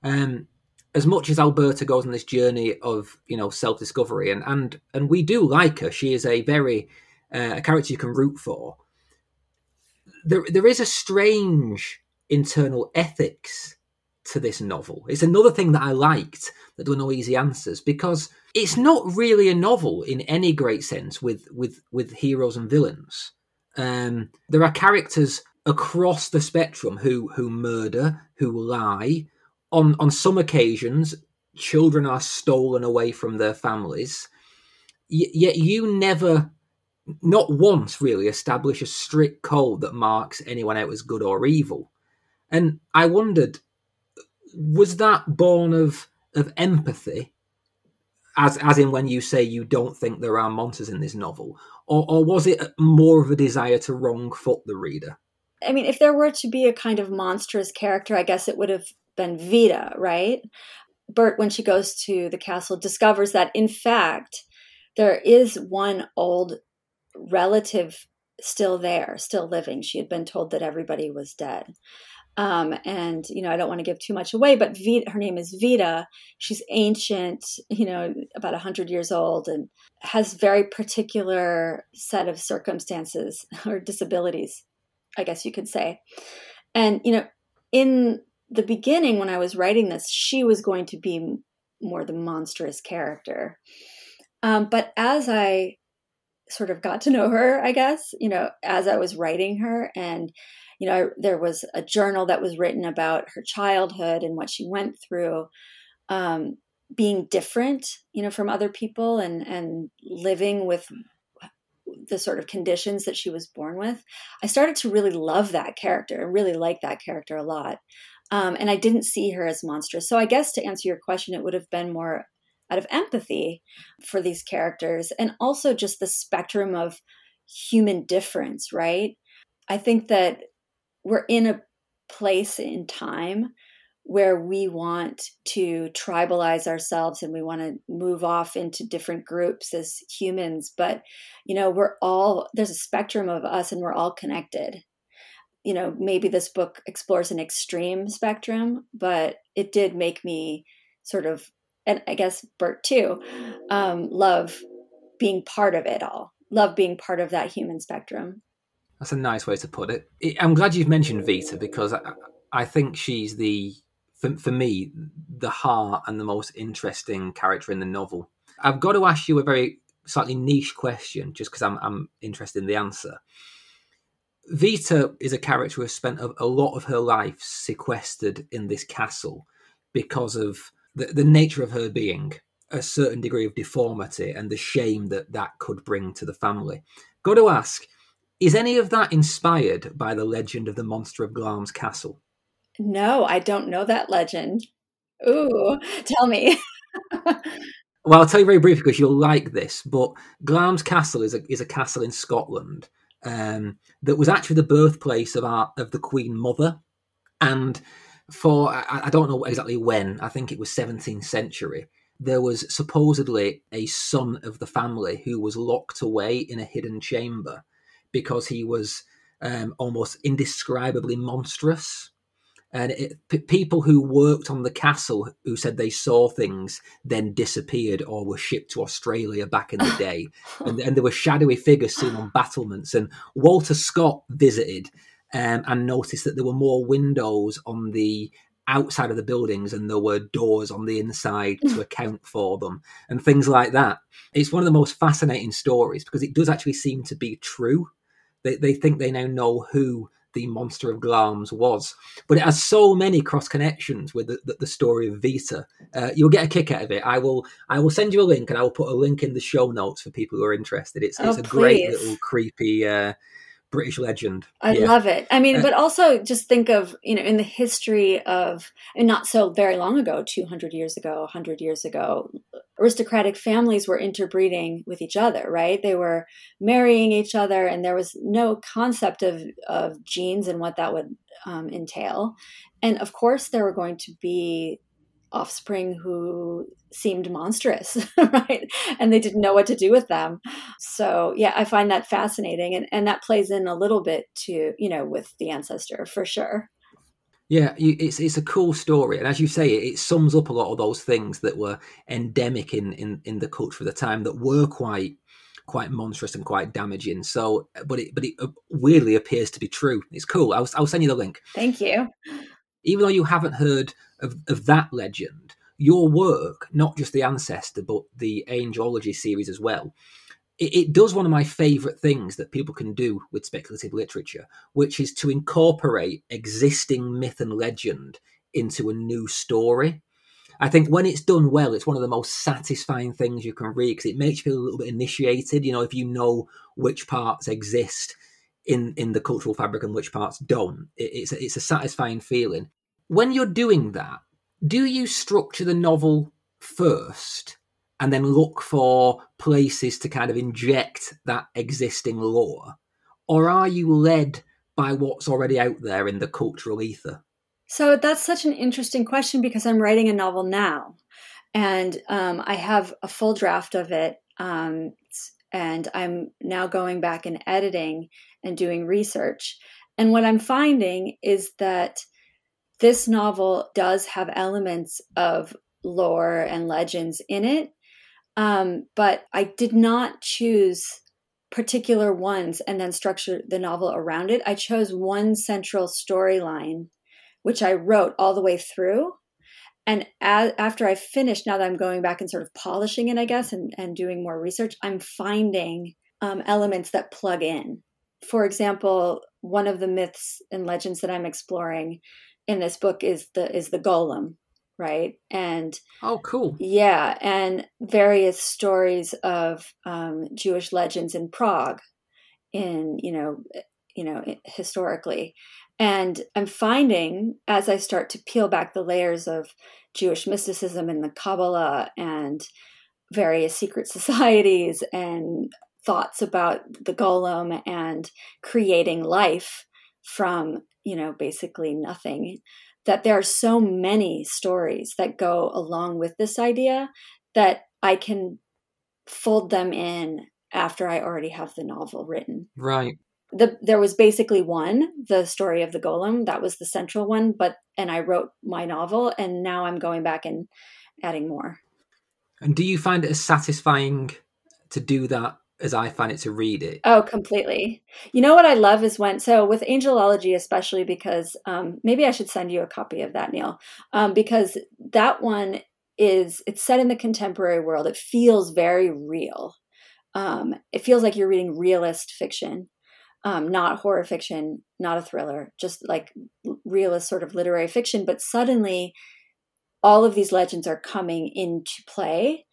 Um, as much as Alberta goes on this journey of you know self discovery, and and and we do like her, she is a very uh, a character you can root for. There there is a strange internal ethics to this novel. It's another thing that I liked that there were no easy answers because it's not really a novel in any great sense with with with heroes and villains. Um, there are characters across the spectrum who who murder, who lie. On on some occasions, children are stolen away from their families. Y- yet you never, not once really, establish a strict code that marks anyone out as good or evil. And I wondered, was that born of of empathy, as as in when you say you don't think there are monsters in this novel, or, or was it more of a desire to wrong foot the reader? I mean, if there were to be a kind of monstrous character, I guess it would have been Vita, right? Bert, when she goes to the castle, discovers that in fact there is one old relative still there, still living. She had been told that everybody was dead. Um, and you know, I don't want to give too much away, but Vita, her name is Vita. She's ancient, you know, about hundred years old, and has very particular set of circumstances or disabilities, I guess you could say. And you know, in the beginning, when I was writing this, she was going to be more the monstrous character. Um, but as I sort of got to know her, I guess, you know, as I was writing her and you know, I, there was a journal that was written about her childhood and what she went through, um, being different, you know, from other people and and living with the sort of conditions that she was born with. I started to really love that character and really like that character a lot. Um, and I didn't see her as monstrous. So I guess to answer your question, it would have been more out of empathy for these characters and also just the spectrum of human difference, right? I think that we're in a place in time where we want to tribalize ourselves and we want to move off into different groups as humans but you know we're all there's a spectrum of us and we're all connected you know maybe this book explores an extreme spectrum but it did make me sort of and i guess bert too um, love being part of it all love being part of that human spectrum that's a nice way to put it. I'm glad you've mentioned Vita because I, I think she's the, for, for me, the heart and the most interesting character in the novel. I've got to ask you a very slightly niche question just because I'm, I'm interested in the answer. Vita is a character who has spent a, a, lot of her life sequestered in this castle because of the, the nature of her being, a certain degree of deformity, and the shame that that could bring to the family. Got to ask, is any of that inspired by the legend of the monster of Glamis castle? No, I don't know that legend. Ooh, tell me. well, I'll tell you very briefly because you'll like this. But Glamis Castle is a is a castle in Scotland um, that was actually the birthplace of our of the Queen Mother, and for I, I don't know exactly when. I think it was 17th century. There was supposedly a son of the family who was locked away in a hidden chamber because he was um, almost indescribably monstrous. And it, p- people who worked on the castle who said they saw things then disappeared or were shipped to Australia back in the day. and, and there were shadowy figures seen on battlements. And Walter Scott visited um, and noticed that there were more windows on the outside of the buildings and there were doors on the inside to account for them and things like that. It's one of the most fascinating stories because it does actually seem to be true they, they think they now know who the monster of Glamis was. But it has so many cross connections with the, the, the story of Vita. Uh, you'll get a kick out of it. I will I will send you a link and I will put a link in the show notes for people who are interested. It's, oh, it's a please. great little creepy uh, British legend. I yeah. love it. I mean, but also just think of, you know, in the history of, and not so very long ago, 200 years ago, 100 years ago, aristocratic families were interbreeding with each other, right? They were marrying each other, and there was no concept of, of genes and what that would um, entail. And of course, there were going to be offspring who seemed monstrous, right? And they didn't know what to do with them. So, yeah, I find that fascinating. And, and that plays in a little bit to, you know, with the ancestor for sure. Yeah, it's it's a cool story, and as you say, it, it sums up a lot of those things that were endemic in, in, in the culture of the time that were quite quite monstrous and quite damaging. So, but it but it uh, weirdly appears to be true. It's cool. I'll I'll send you the link. Thank you. Even though you haven't heard of, of that legend, your work, not just the ancestor, but the angelology series as well, it, it does one of my favorite things that people can do with speculative literature, which is to incorporate existing myth and legend into a new story. I think when it's done well, it's one of the most satisfying things you can read because it makes you feel a little bit initiated. You know, if you know which parts exist in in the cultural fabric and which parts don't, it, it's a, it's a satisfying feeling. When you're doing that, do you structure the novel first and then look for places to kind of inject that existing lore, or are you led by what's already out there in the cultural ether? So that's such an interesting question because I'm writing a novel now, and um, I have a full draft of it, um, and I'm now going back and editing and doing research. And what I'm finding is that this novel does have elements of lore and legends in it, um, but I did not choose particular ones and then structure the novel around it. I chose one central storyline which I wrote all the way through. And as, after I finished, now that I'm going back and sort of polishing it, I guess, and, and doing more research, I'm finding um, elements that plug in. For example, one of the myths and legends that I'm exploring in this book is the is the golem, right? And oh, cool, yeah, and various stories of um, Jewish legends in Prague, in you know, you know, historically, and I'm finding as I start to peel back the layers of Jewish mysticism and the Kabbalah and various secret societies and thoughts about the golem and creating life from, you know, basically nothing, that there are so many stories that go along with this idea that I can fold them in after I already have the novel written. Right the there was basically one the story of the golem that was the central one but and i wrote my novel and now i'm going back and adding more and do you find it as satisfying to do that as i find it to read it oh completely you know what i love is when so with angelology especially because um, maybe i should send you a copy of that neil um, because that one is it's set in the contemporary world it feels very real um, it feels like you're reading realist fiction um, not horror fiction, not a thriller, just like realist sort of literary fiction. But suddenly, all of these legends are coming into play.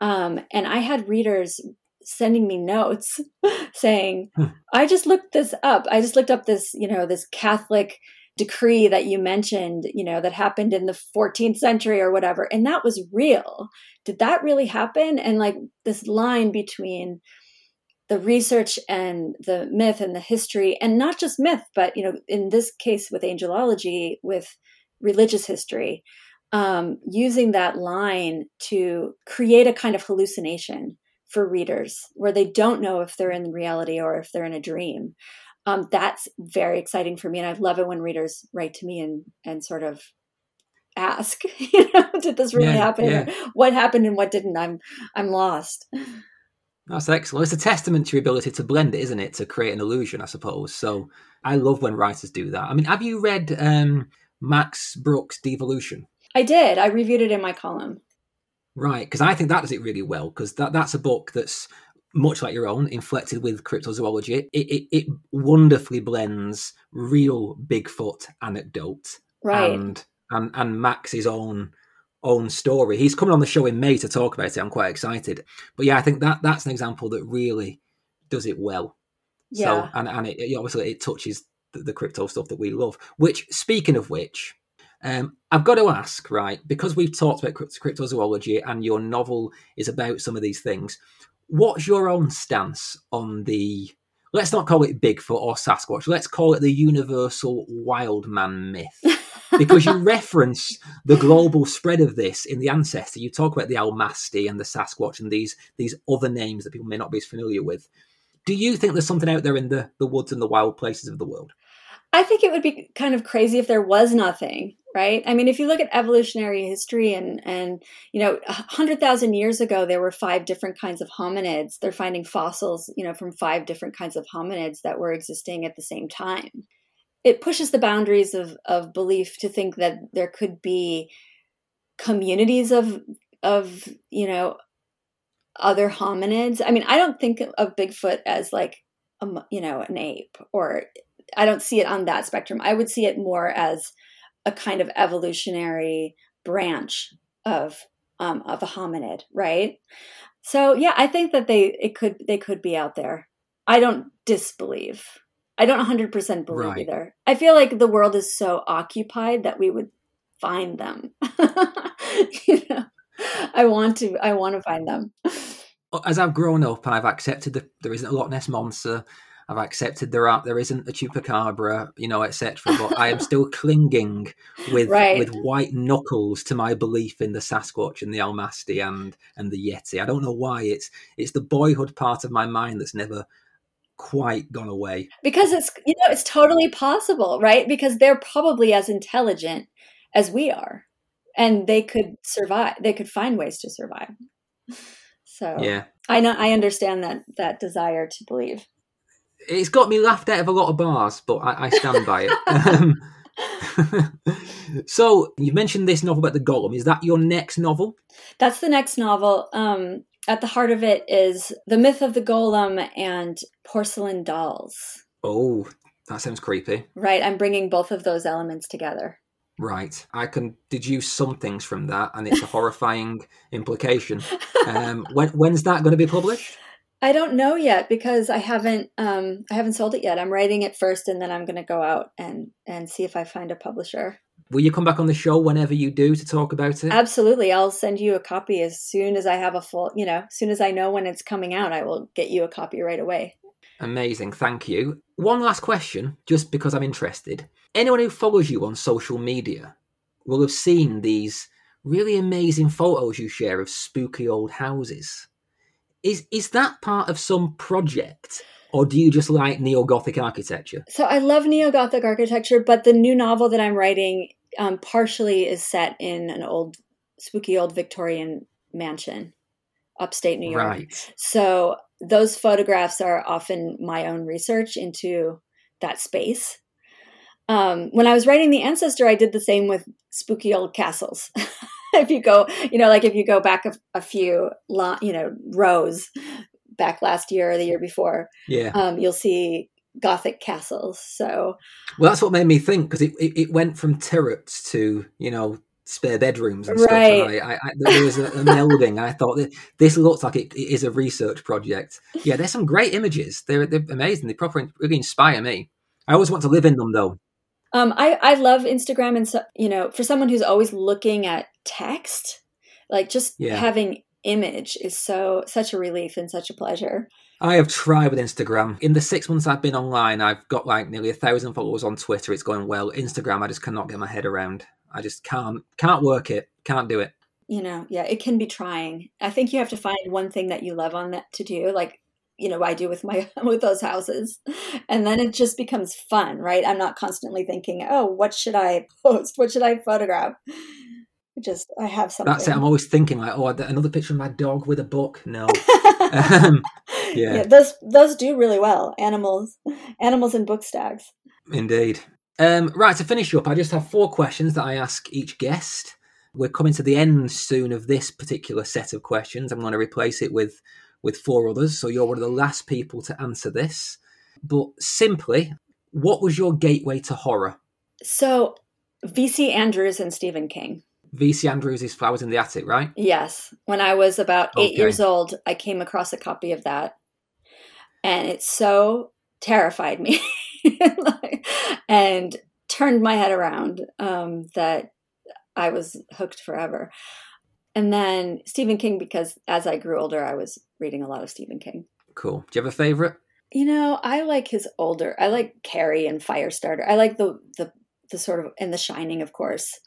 Um, and I had readers sending me notes saying, hmm. I just looked this up. I just looked up this, you know, this Catholic decree that you mentioned, you know, that happened in the 14th century or whatever. And that was real. Did that really happen? And like this line between the research and the myth and the history and not just myth but you know in this case with angelology with religious history um, using that line to create a kind of hallucination for readers where they don't know if they're in reality or if they're in a dream um, that's very exciting for me and i love it when readers write to me and and sort of ask you know did this really yeah, happen yeah. what happened and what didn't i'm i'm lost that's excellent. It's a testament to your ability to blend it, isn't it? To create an illusion, I suppose. So I love when writers do that. I mean, have you read um, Max Brooks' Devolution? I did. I reviewed it in my column. Right, because I think that does it really well. Because that, that's a book that's much like your own, inflected with cryptozoology. It, it, it wonderfully blends real Bigfoot anecdote right. and and and Max's own own story. He's coming on the show in May to talk about it. I'm quite excited. But yeah, I think that that's an example that really does it well. Yeah. So and and it, it obviously it touches the, the, crypto stuff that we love. Which, speaking of which, um, I've got to ask, right? Because we've talked about cryptozoology and your novel is about some of these things. What's your own stance on the? Let's not call it Bigfoot or Sasquatch. Let's call it the universal wild man myth. because you reference the global spread of this in the ancestor. You talk about the Almasti and the Sasquatch and these these other names that people may not be as familiar with. Do you think there's something out there in the, the woods and the wild places of the world? I think it would be kind of crazy if there was nothing, right? I mean, if you look at evolutionary history and and you know, hundred thousand years ago, there were five different kinds of hominids. They're finding fossils, you know, from five different kinds of hominids that were existing at the same time it pushes the boundaries of of belief to think that there could be communities of of you know other hominids. I mean, I don't think of Bigfoot as like a, you know an ape, or I don't see it on that spectrum. I would see it more as a kind of evolutionary branch of um, of a hominid, right? So yeah, I think that they it could they could be out there. I don't disbelieve. I don't 100% believe right. either. I feel like the world is so occupied that we would find them. you know, I want to. I want to find them. As I've grown up, I've accepted that there isn't a Loch Ness monster. I've accepted there are there isn't a chupacabra, you know, etc. But I am still clinging with right. with white knuckles to my belief in the Sasquatch and the Almasti and and the Yeti. I don't know why. It's it's the boyhood part of my mind that's never quite gone away. Because it's you know it's totally possible, right? Because they're probably as intelligent as we are and they could survive they could find ways to survive so yeah i know i understand that that desire to believe it's got me laughed out of a lot of bars but i, I stand by it um, so you mentioned this novel about the golem is that your next novel that's the next novel um at the heart of it is the myth of the golem and porcelain dolls oh that sounds creepy right i'm bringing both of those elements together Right. I can deduce some things from that, and it's a horrifying implication. Um, when, when's that going to be published? I don't know yet because I haven't um, I haven't sold it yet. I'm writing it first, and then I'm going to go out and and see if I find a publisher. Will you come back on the show whenever you do to talk about it? Absolutely. I'll send you a copy as soon as I have a full, you know, as soon as I know when it's coming out, I will get you a copy right away. Amazing. Thank you. One last question, just because I'm interested anyone who follows you on social media will have seen these really amazing photos you share of spooky old houses. Is is that part of some project? Or do you just like neo Gothic architecture? So I love neo Gothic architecture, but the new novel that I'm writing um, partially is set in an old, spooky old Victorian mansion, upstate New York. Right. So those photographs are often my own research into that space um, when I was writing The Ancestor, I did the same with spooky old castles. if you go, you know, like if you go back a, a few, you know, rows back last year or the year before, yeah, um, you'll see Gothic castles. So, well, that's what made me think because it, it, it went from turrets to you know spare bedrooms and right. stuff. And I, I, I, there was a, a melding. I thought this looks like it, it is a research project. Yeah, there's some great images. They're they're amazing. They properly really inspire me. I always want to live in them though. Um, I, I love Instagram and, so, you know, for someone who's always looking at text, like just yeah. having image is so, such a relief and such a pleasure. I have tried with Instagram. In the six months I've been online, I've got like nearly a thousand followers on Twitter. It's going well. Instagram, I just cannot get my head around. I just can't, can't work it. Can't do it. You know, yeah, it can be trying. I think you have to find one thing that you love on that to do. Like you know I do with my with those houses, and then it just becomes fun, right? I'm not constantly thinking, oh, what should I post? What should I photograph? Just I have something. That's it. I'm always thinking like, oh, another picture of my dog with a book. No, um, yeah. yeah, those those do really well. Animals, animals and book stacks. Indeed. Um, right to finish up, I just have four questions that I ask each guest. We're coming to the end soon of this particular set of questions. I'm going to replace it with with four others. So you're one of the last people to answer this. But simply, what was your gateway to horror? So, V.C. Andrews and Stephen King. V.C. Andrews' Flowers in the Attic, right? Yes. When I was about eight okay. years old, I came across a copy of that. And it so terrified me and turned my head around um, that I was hooked forever and then Stephen King because as I grew older, I was reading a lot of Stephen King. Cool. Do you have a favorite? You know, I like his older. I like Carrie and Firestarter. I like the the the sort of and The Shining, of course.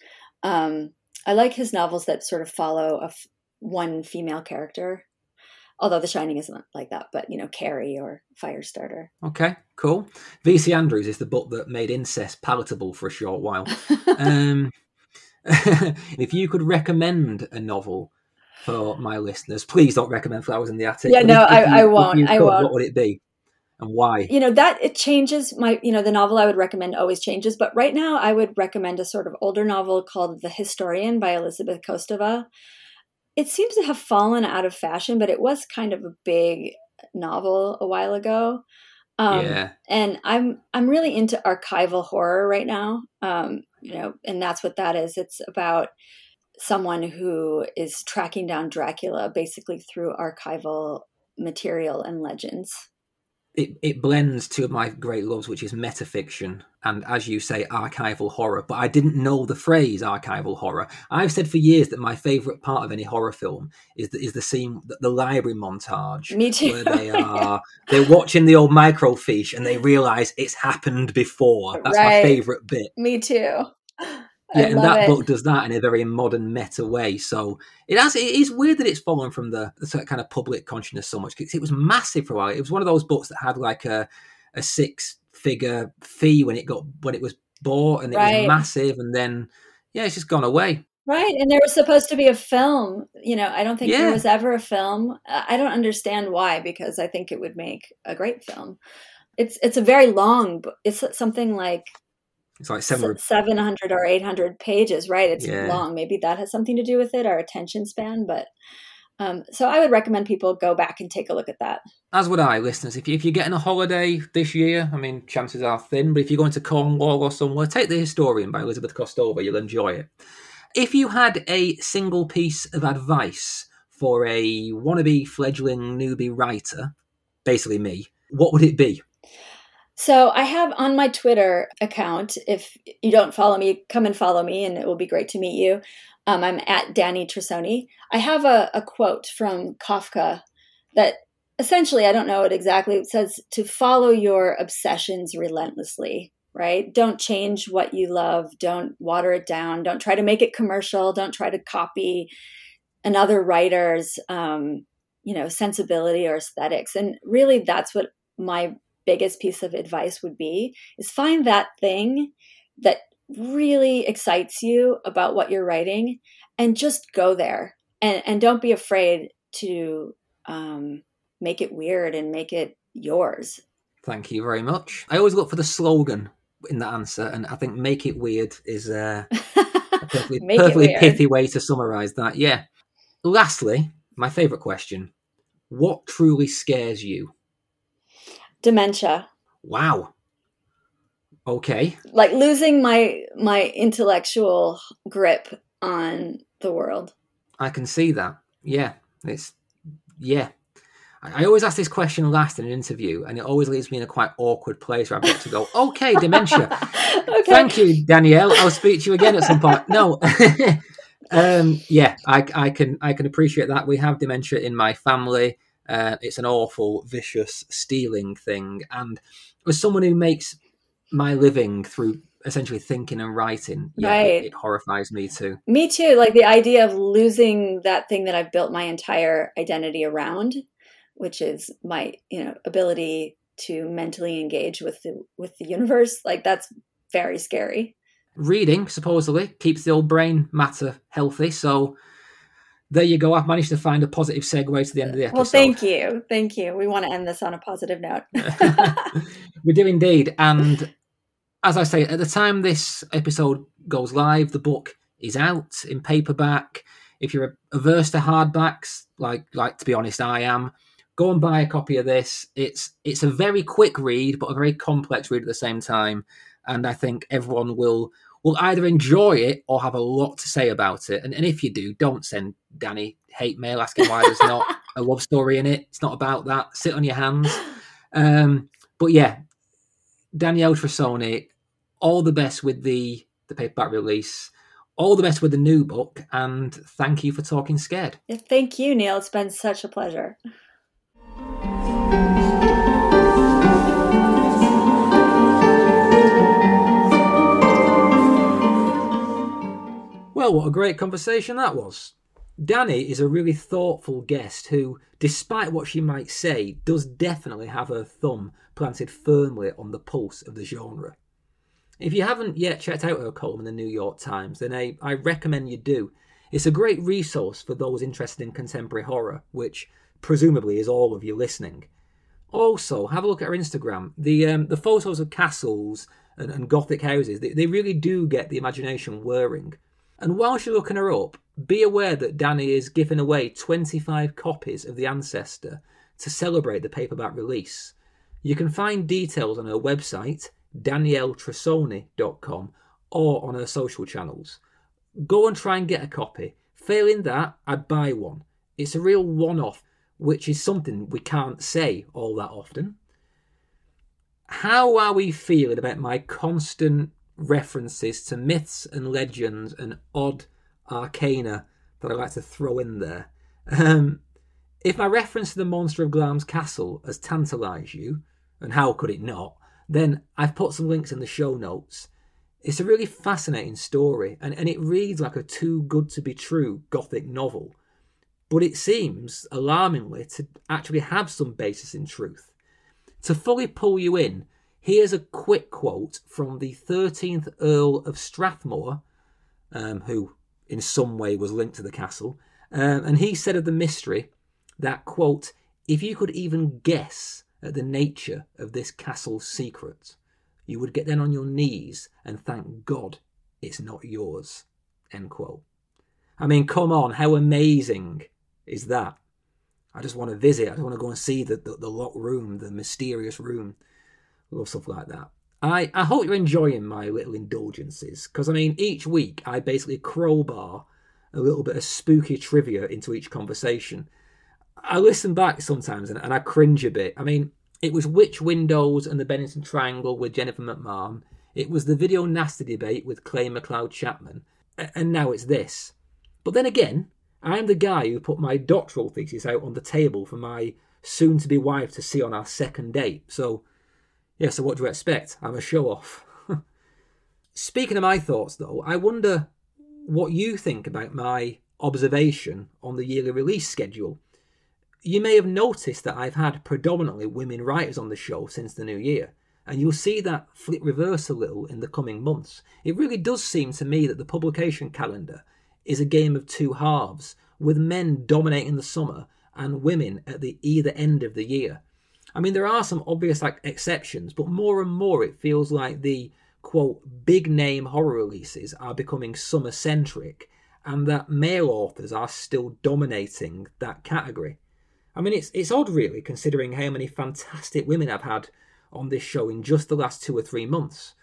Um, I like his novels that sort of follow a f- one female character. Although The Shining isn't like that, but you know, Carrie or Firestarter. Okay, cool. V.C. Andrews is the book that made incest palatable for a short while. um, if you could recommend a novel for my listeners, please don't recommend Flowers in the Attic. Yeah, no, if, if I, you, I, won't. Could, I won't. What would it be? And why? You know, that it changes my, you know, the novel I would recommend always changes. But right now, I would recommend a sort of older novel called The Historian by Elizabeth Kostova. it seems to have fallen out of fashion, but it was kind of a big novel a while ago. Um, yeah. And I'm I'm really into archival horror right now. Um, you know, and that's what that is. It's about someone who is tracking down Dracula basically through archival material and legends it, it blends two of my great loves, which is metafiction and, as you say, archival horror. But I didn't know the phrase archival horror. I've said for years that my favourite part of any horror film is the, is the scene, the, the library montage. Me too. Where they are they're watching the old microfiche and they realise it's happened before. That's Right. my favourite bit. Me too. Yeah, and that it. book does that in a very modern meta way. So it has. It is weird that it's fallen from the, the sort of kind of public consciousness so much because it was massive for a while. It was one of those books that had like a a six figure fee when it got when it was bought, and it Right. was massive. And then yeah, it's just gone away. Right, and there was supposed to be a film. You know, I don't think Yeah. there was ever a film. I don't understand why, because I think it would make a great film. It's it's a very long book. It's something like It's like seven. seven hundred or eight hundred pages. Right, it's Yeah. long. Maybe that has something to do with it, our attention span. But um, so I would recommend people go back and take a look at that. As would I, listeners. If, you, if you're getting a holiday this year, I mean, chances are thin, but if you're going to Cornwall or somewhere, take The Historian by Elizabeth Kostova. You'll enjoy it. If you had a single piece of advice for a wannabe fledgling newbie writer, basically me, what would it be? So I have on my Twitter account. If you don't follow me, come and follow me, and it will be great to meet you. Um, I'm at Dani Trussoni. I have a, a quote from Kafka that essentially I don't know it exactly. It says to follow your obsessions relentlessly. Right? Don't change what you love. Don't water it down. Don't try to make it commercial. Don't try to copy another writer's, um, you know, sensibility or aesthetics. And really, that's what my biggest piece of advice would be is find that thing that really excites you about what you're writing and just go there and and don't be afraid to um, make it weird and make it yours Thank you very much. I always look for the slogan in that answer, and I think "make it weird" is uh, a perfectly, perfectly pithy way to summarize that. Yeah. Lastly, my favorite question: What truly scares you? Dementia Wow. Okay. like losing my my intellectual grip on the world I can see that. Yeah. It's yeah. I always ask this question last in an interview, and it always leaves me in a quite awkward place where I've got to go, okay, dementia. okay Thank you, Danielle. I'll speak to you again at some point. No. um, yeah, I, I can I can appreciate that. We have dementia in my family. Uh, it's an awful, vicious, stealing thing. And as someone who makes my living through essentially thinking and writing, yeah, Right. it, it horrifies me too. Me too. Like the idea of losing that thing that I've built my entire identity around, which is my, you know, ability to mentally engage with the with the universe. Like that's very scary. Reading supposedly keeps the old brain matter healthy. So there you go. I've managed to find a positive segue to the end of the episode. Well, thank you. Thank you. We want to end this on a positive note. we do indeed. And as I say, at the time this episode goes live, the book is out in paperback. If you're averse to hardbacks, like like to be honest, I am, go and buy a copy of this. It's it's a very quick read, but a very complex read at the same time. And I think everyone will will either enjoy it or have a lot to say about it. And, and if you do, don't send Dani hate mail asking why there's not a love story in it. It's not about that. Sit on your hands. Um, but yeah, Danielle Trussoni, all the best with the the paperback release. All the best with the new book, and thank you for talking scared. Thank you, Neil. It's been such a pleasure. Well, what a great conversation that was. Dani is a really thoughtful guest who, despite what she might say, does definitely have her thumb planted firmly on the pulse of the genre. If you haven't yet checked out her column in the New York Times, then I, I recommend you do. It's a great resource for those interested in contemporary horror, which presumably is all of you listening. Also, have a look at her Instagram. The um, the photos of castles and, and gothic houses, they, they really do get the imagination whirring. And whilst you're looking her up, be aware that Dani is giving away 25 copies of The Ancestor to celebrate the paperback release. You can find details on her website, danielletrussoni.com, or on her social channels. Go and try and get a copy. Failing that, I'd buy one. It's a real one off, which is something we can't say all that often. How are we feeling about my constant references to myths and legends and odd arcana that I like to throw in there? Um, if my reference to the monster of Glamis castle has tantalised you, and how could it not, then I've put some links in the show notes. It's a really fascinating story, and, and it reads like a too good to be true gothic novel. But it seems, alarmingly, to actually have some basis in truth. To fully pull you in, here's a quick quote from the 13th Earl of Strathmore, um, who in some way was linked to the castle, um, and he said of the mystery that, quote, if you could even guess at the nature of this castle's secret, you would get down on your knees and thank God it's not yours. End quote. I mean, come on, how amazing is that? I just want to visit. I just want to go and see the, the, the locked room, the mysterious room. Love stuff like that. I, I hope you're enjoying my little indulgences because, I mean, each week I basically crowbar a little bit of spooky trivia into each conversation. I listen back sometimes and, and I cringe a bit. I mean, it was Witch Windows and the Bennington Triangle with Jennifer McMahon. It was the video nasty debate with Clay McLeod Chapman. And now it's this. But then again, I am the guy who put my doctoral thesis out on the table for my soon to be wife to see on our second date. So, yeah, so what do you expect? I'm a show off. Speaking of my thoughts, though, I wonder what you think about my observation on the yearly release schedule. You may have noticed that I've had predominantly women writers on the show since the new year, and you'll see that flip reverse a little in the coming months. It really does seem to me that the publication calendar is a game of two halves, with men dominating the summer and women at the either end of the year. I mean, there are some obvious like exceptions, but more and more it feels like the quote big name horror releases are becoming summer centric, and that male authors are still dominating that category. I mean, it's it's odd, really, considering how many fantastic women I've had on this show in just the last two or three months.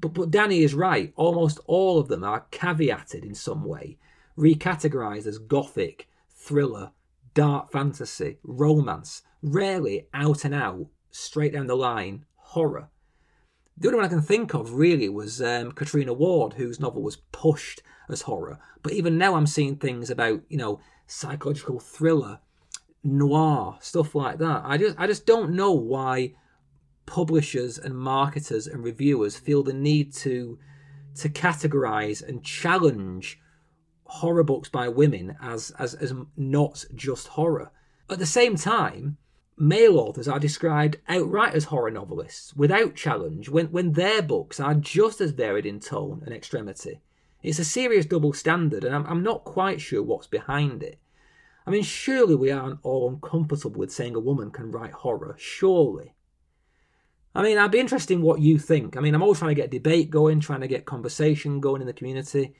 But but Dani is right. Almost all of them are caveated in some way, recategorized as gothic, thriller, dark fantasy, romance. Rarely out and out, straight down the line, horror. The only one I can think of really was um, Catriona Ward, whose novel was pushed as horror. But even now, I'm seeing things about you know psychological thriller, noir, stuff like that. I just I just don't know why publishers and marketers and reviewers feel the need to to categorize and challenge horror books by women as as as not just horror. At the same time, male authors are described outright as horror novelists without challenge when, when their books are just as varied in tone and extremity. It's a serious double standard, and I'm, I'm not quite sure what's behind it. I mean, surely we aren't all uncomfortable with saying a woman can write horror, surely. I mean, I'd be interested in what you think. I mean, I'm always trying to get debate going, trying to get conversation going in the community.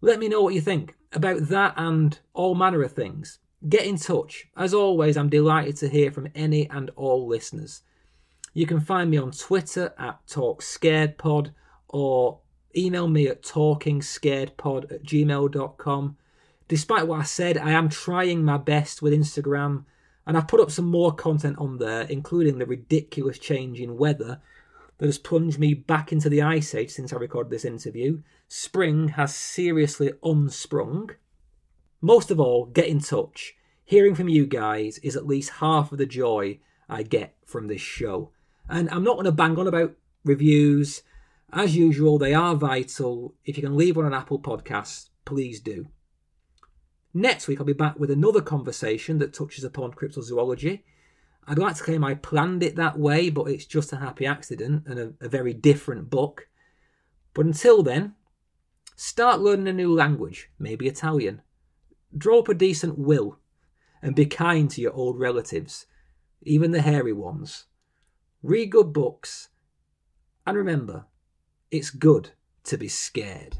Let me know what you think about that and all manner of things. Get in touch. As always, I'm delighted to hear from any and all listeners. You can find me on Twitter at TalkScaredPod or email me at talkingscaredpod at gmail.com. Despite what I said, I am trying my best with Instagram and I've put up some more content on there, including the ridiculous change in weather that has plunged me back into the ice age since I recorded this interview. Spring has seriously unsprung. Most of all, get in touch. Hearing from you guys is at least half of the joy I get from this show. And I'm not going to bang on about reviews. As usual, they are vital. If you can leave one on Apple Podcasts, please do. Next week, I'll be back with another conversation that touches upon cryptozoology. I'd like to claim I planned it that way, but it's just a happy accident and a, a very different book. But until then, start learning a new language, maybe Italian. Draw up a decent will and be kind to your old relatives, even the hairy ones. Read good books, and remember, it's good to be scared.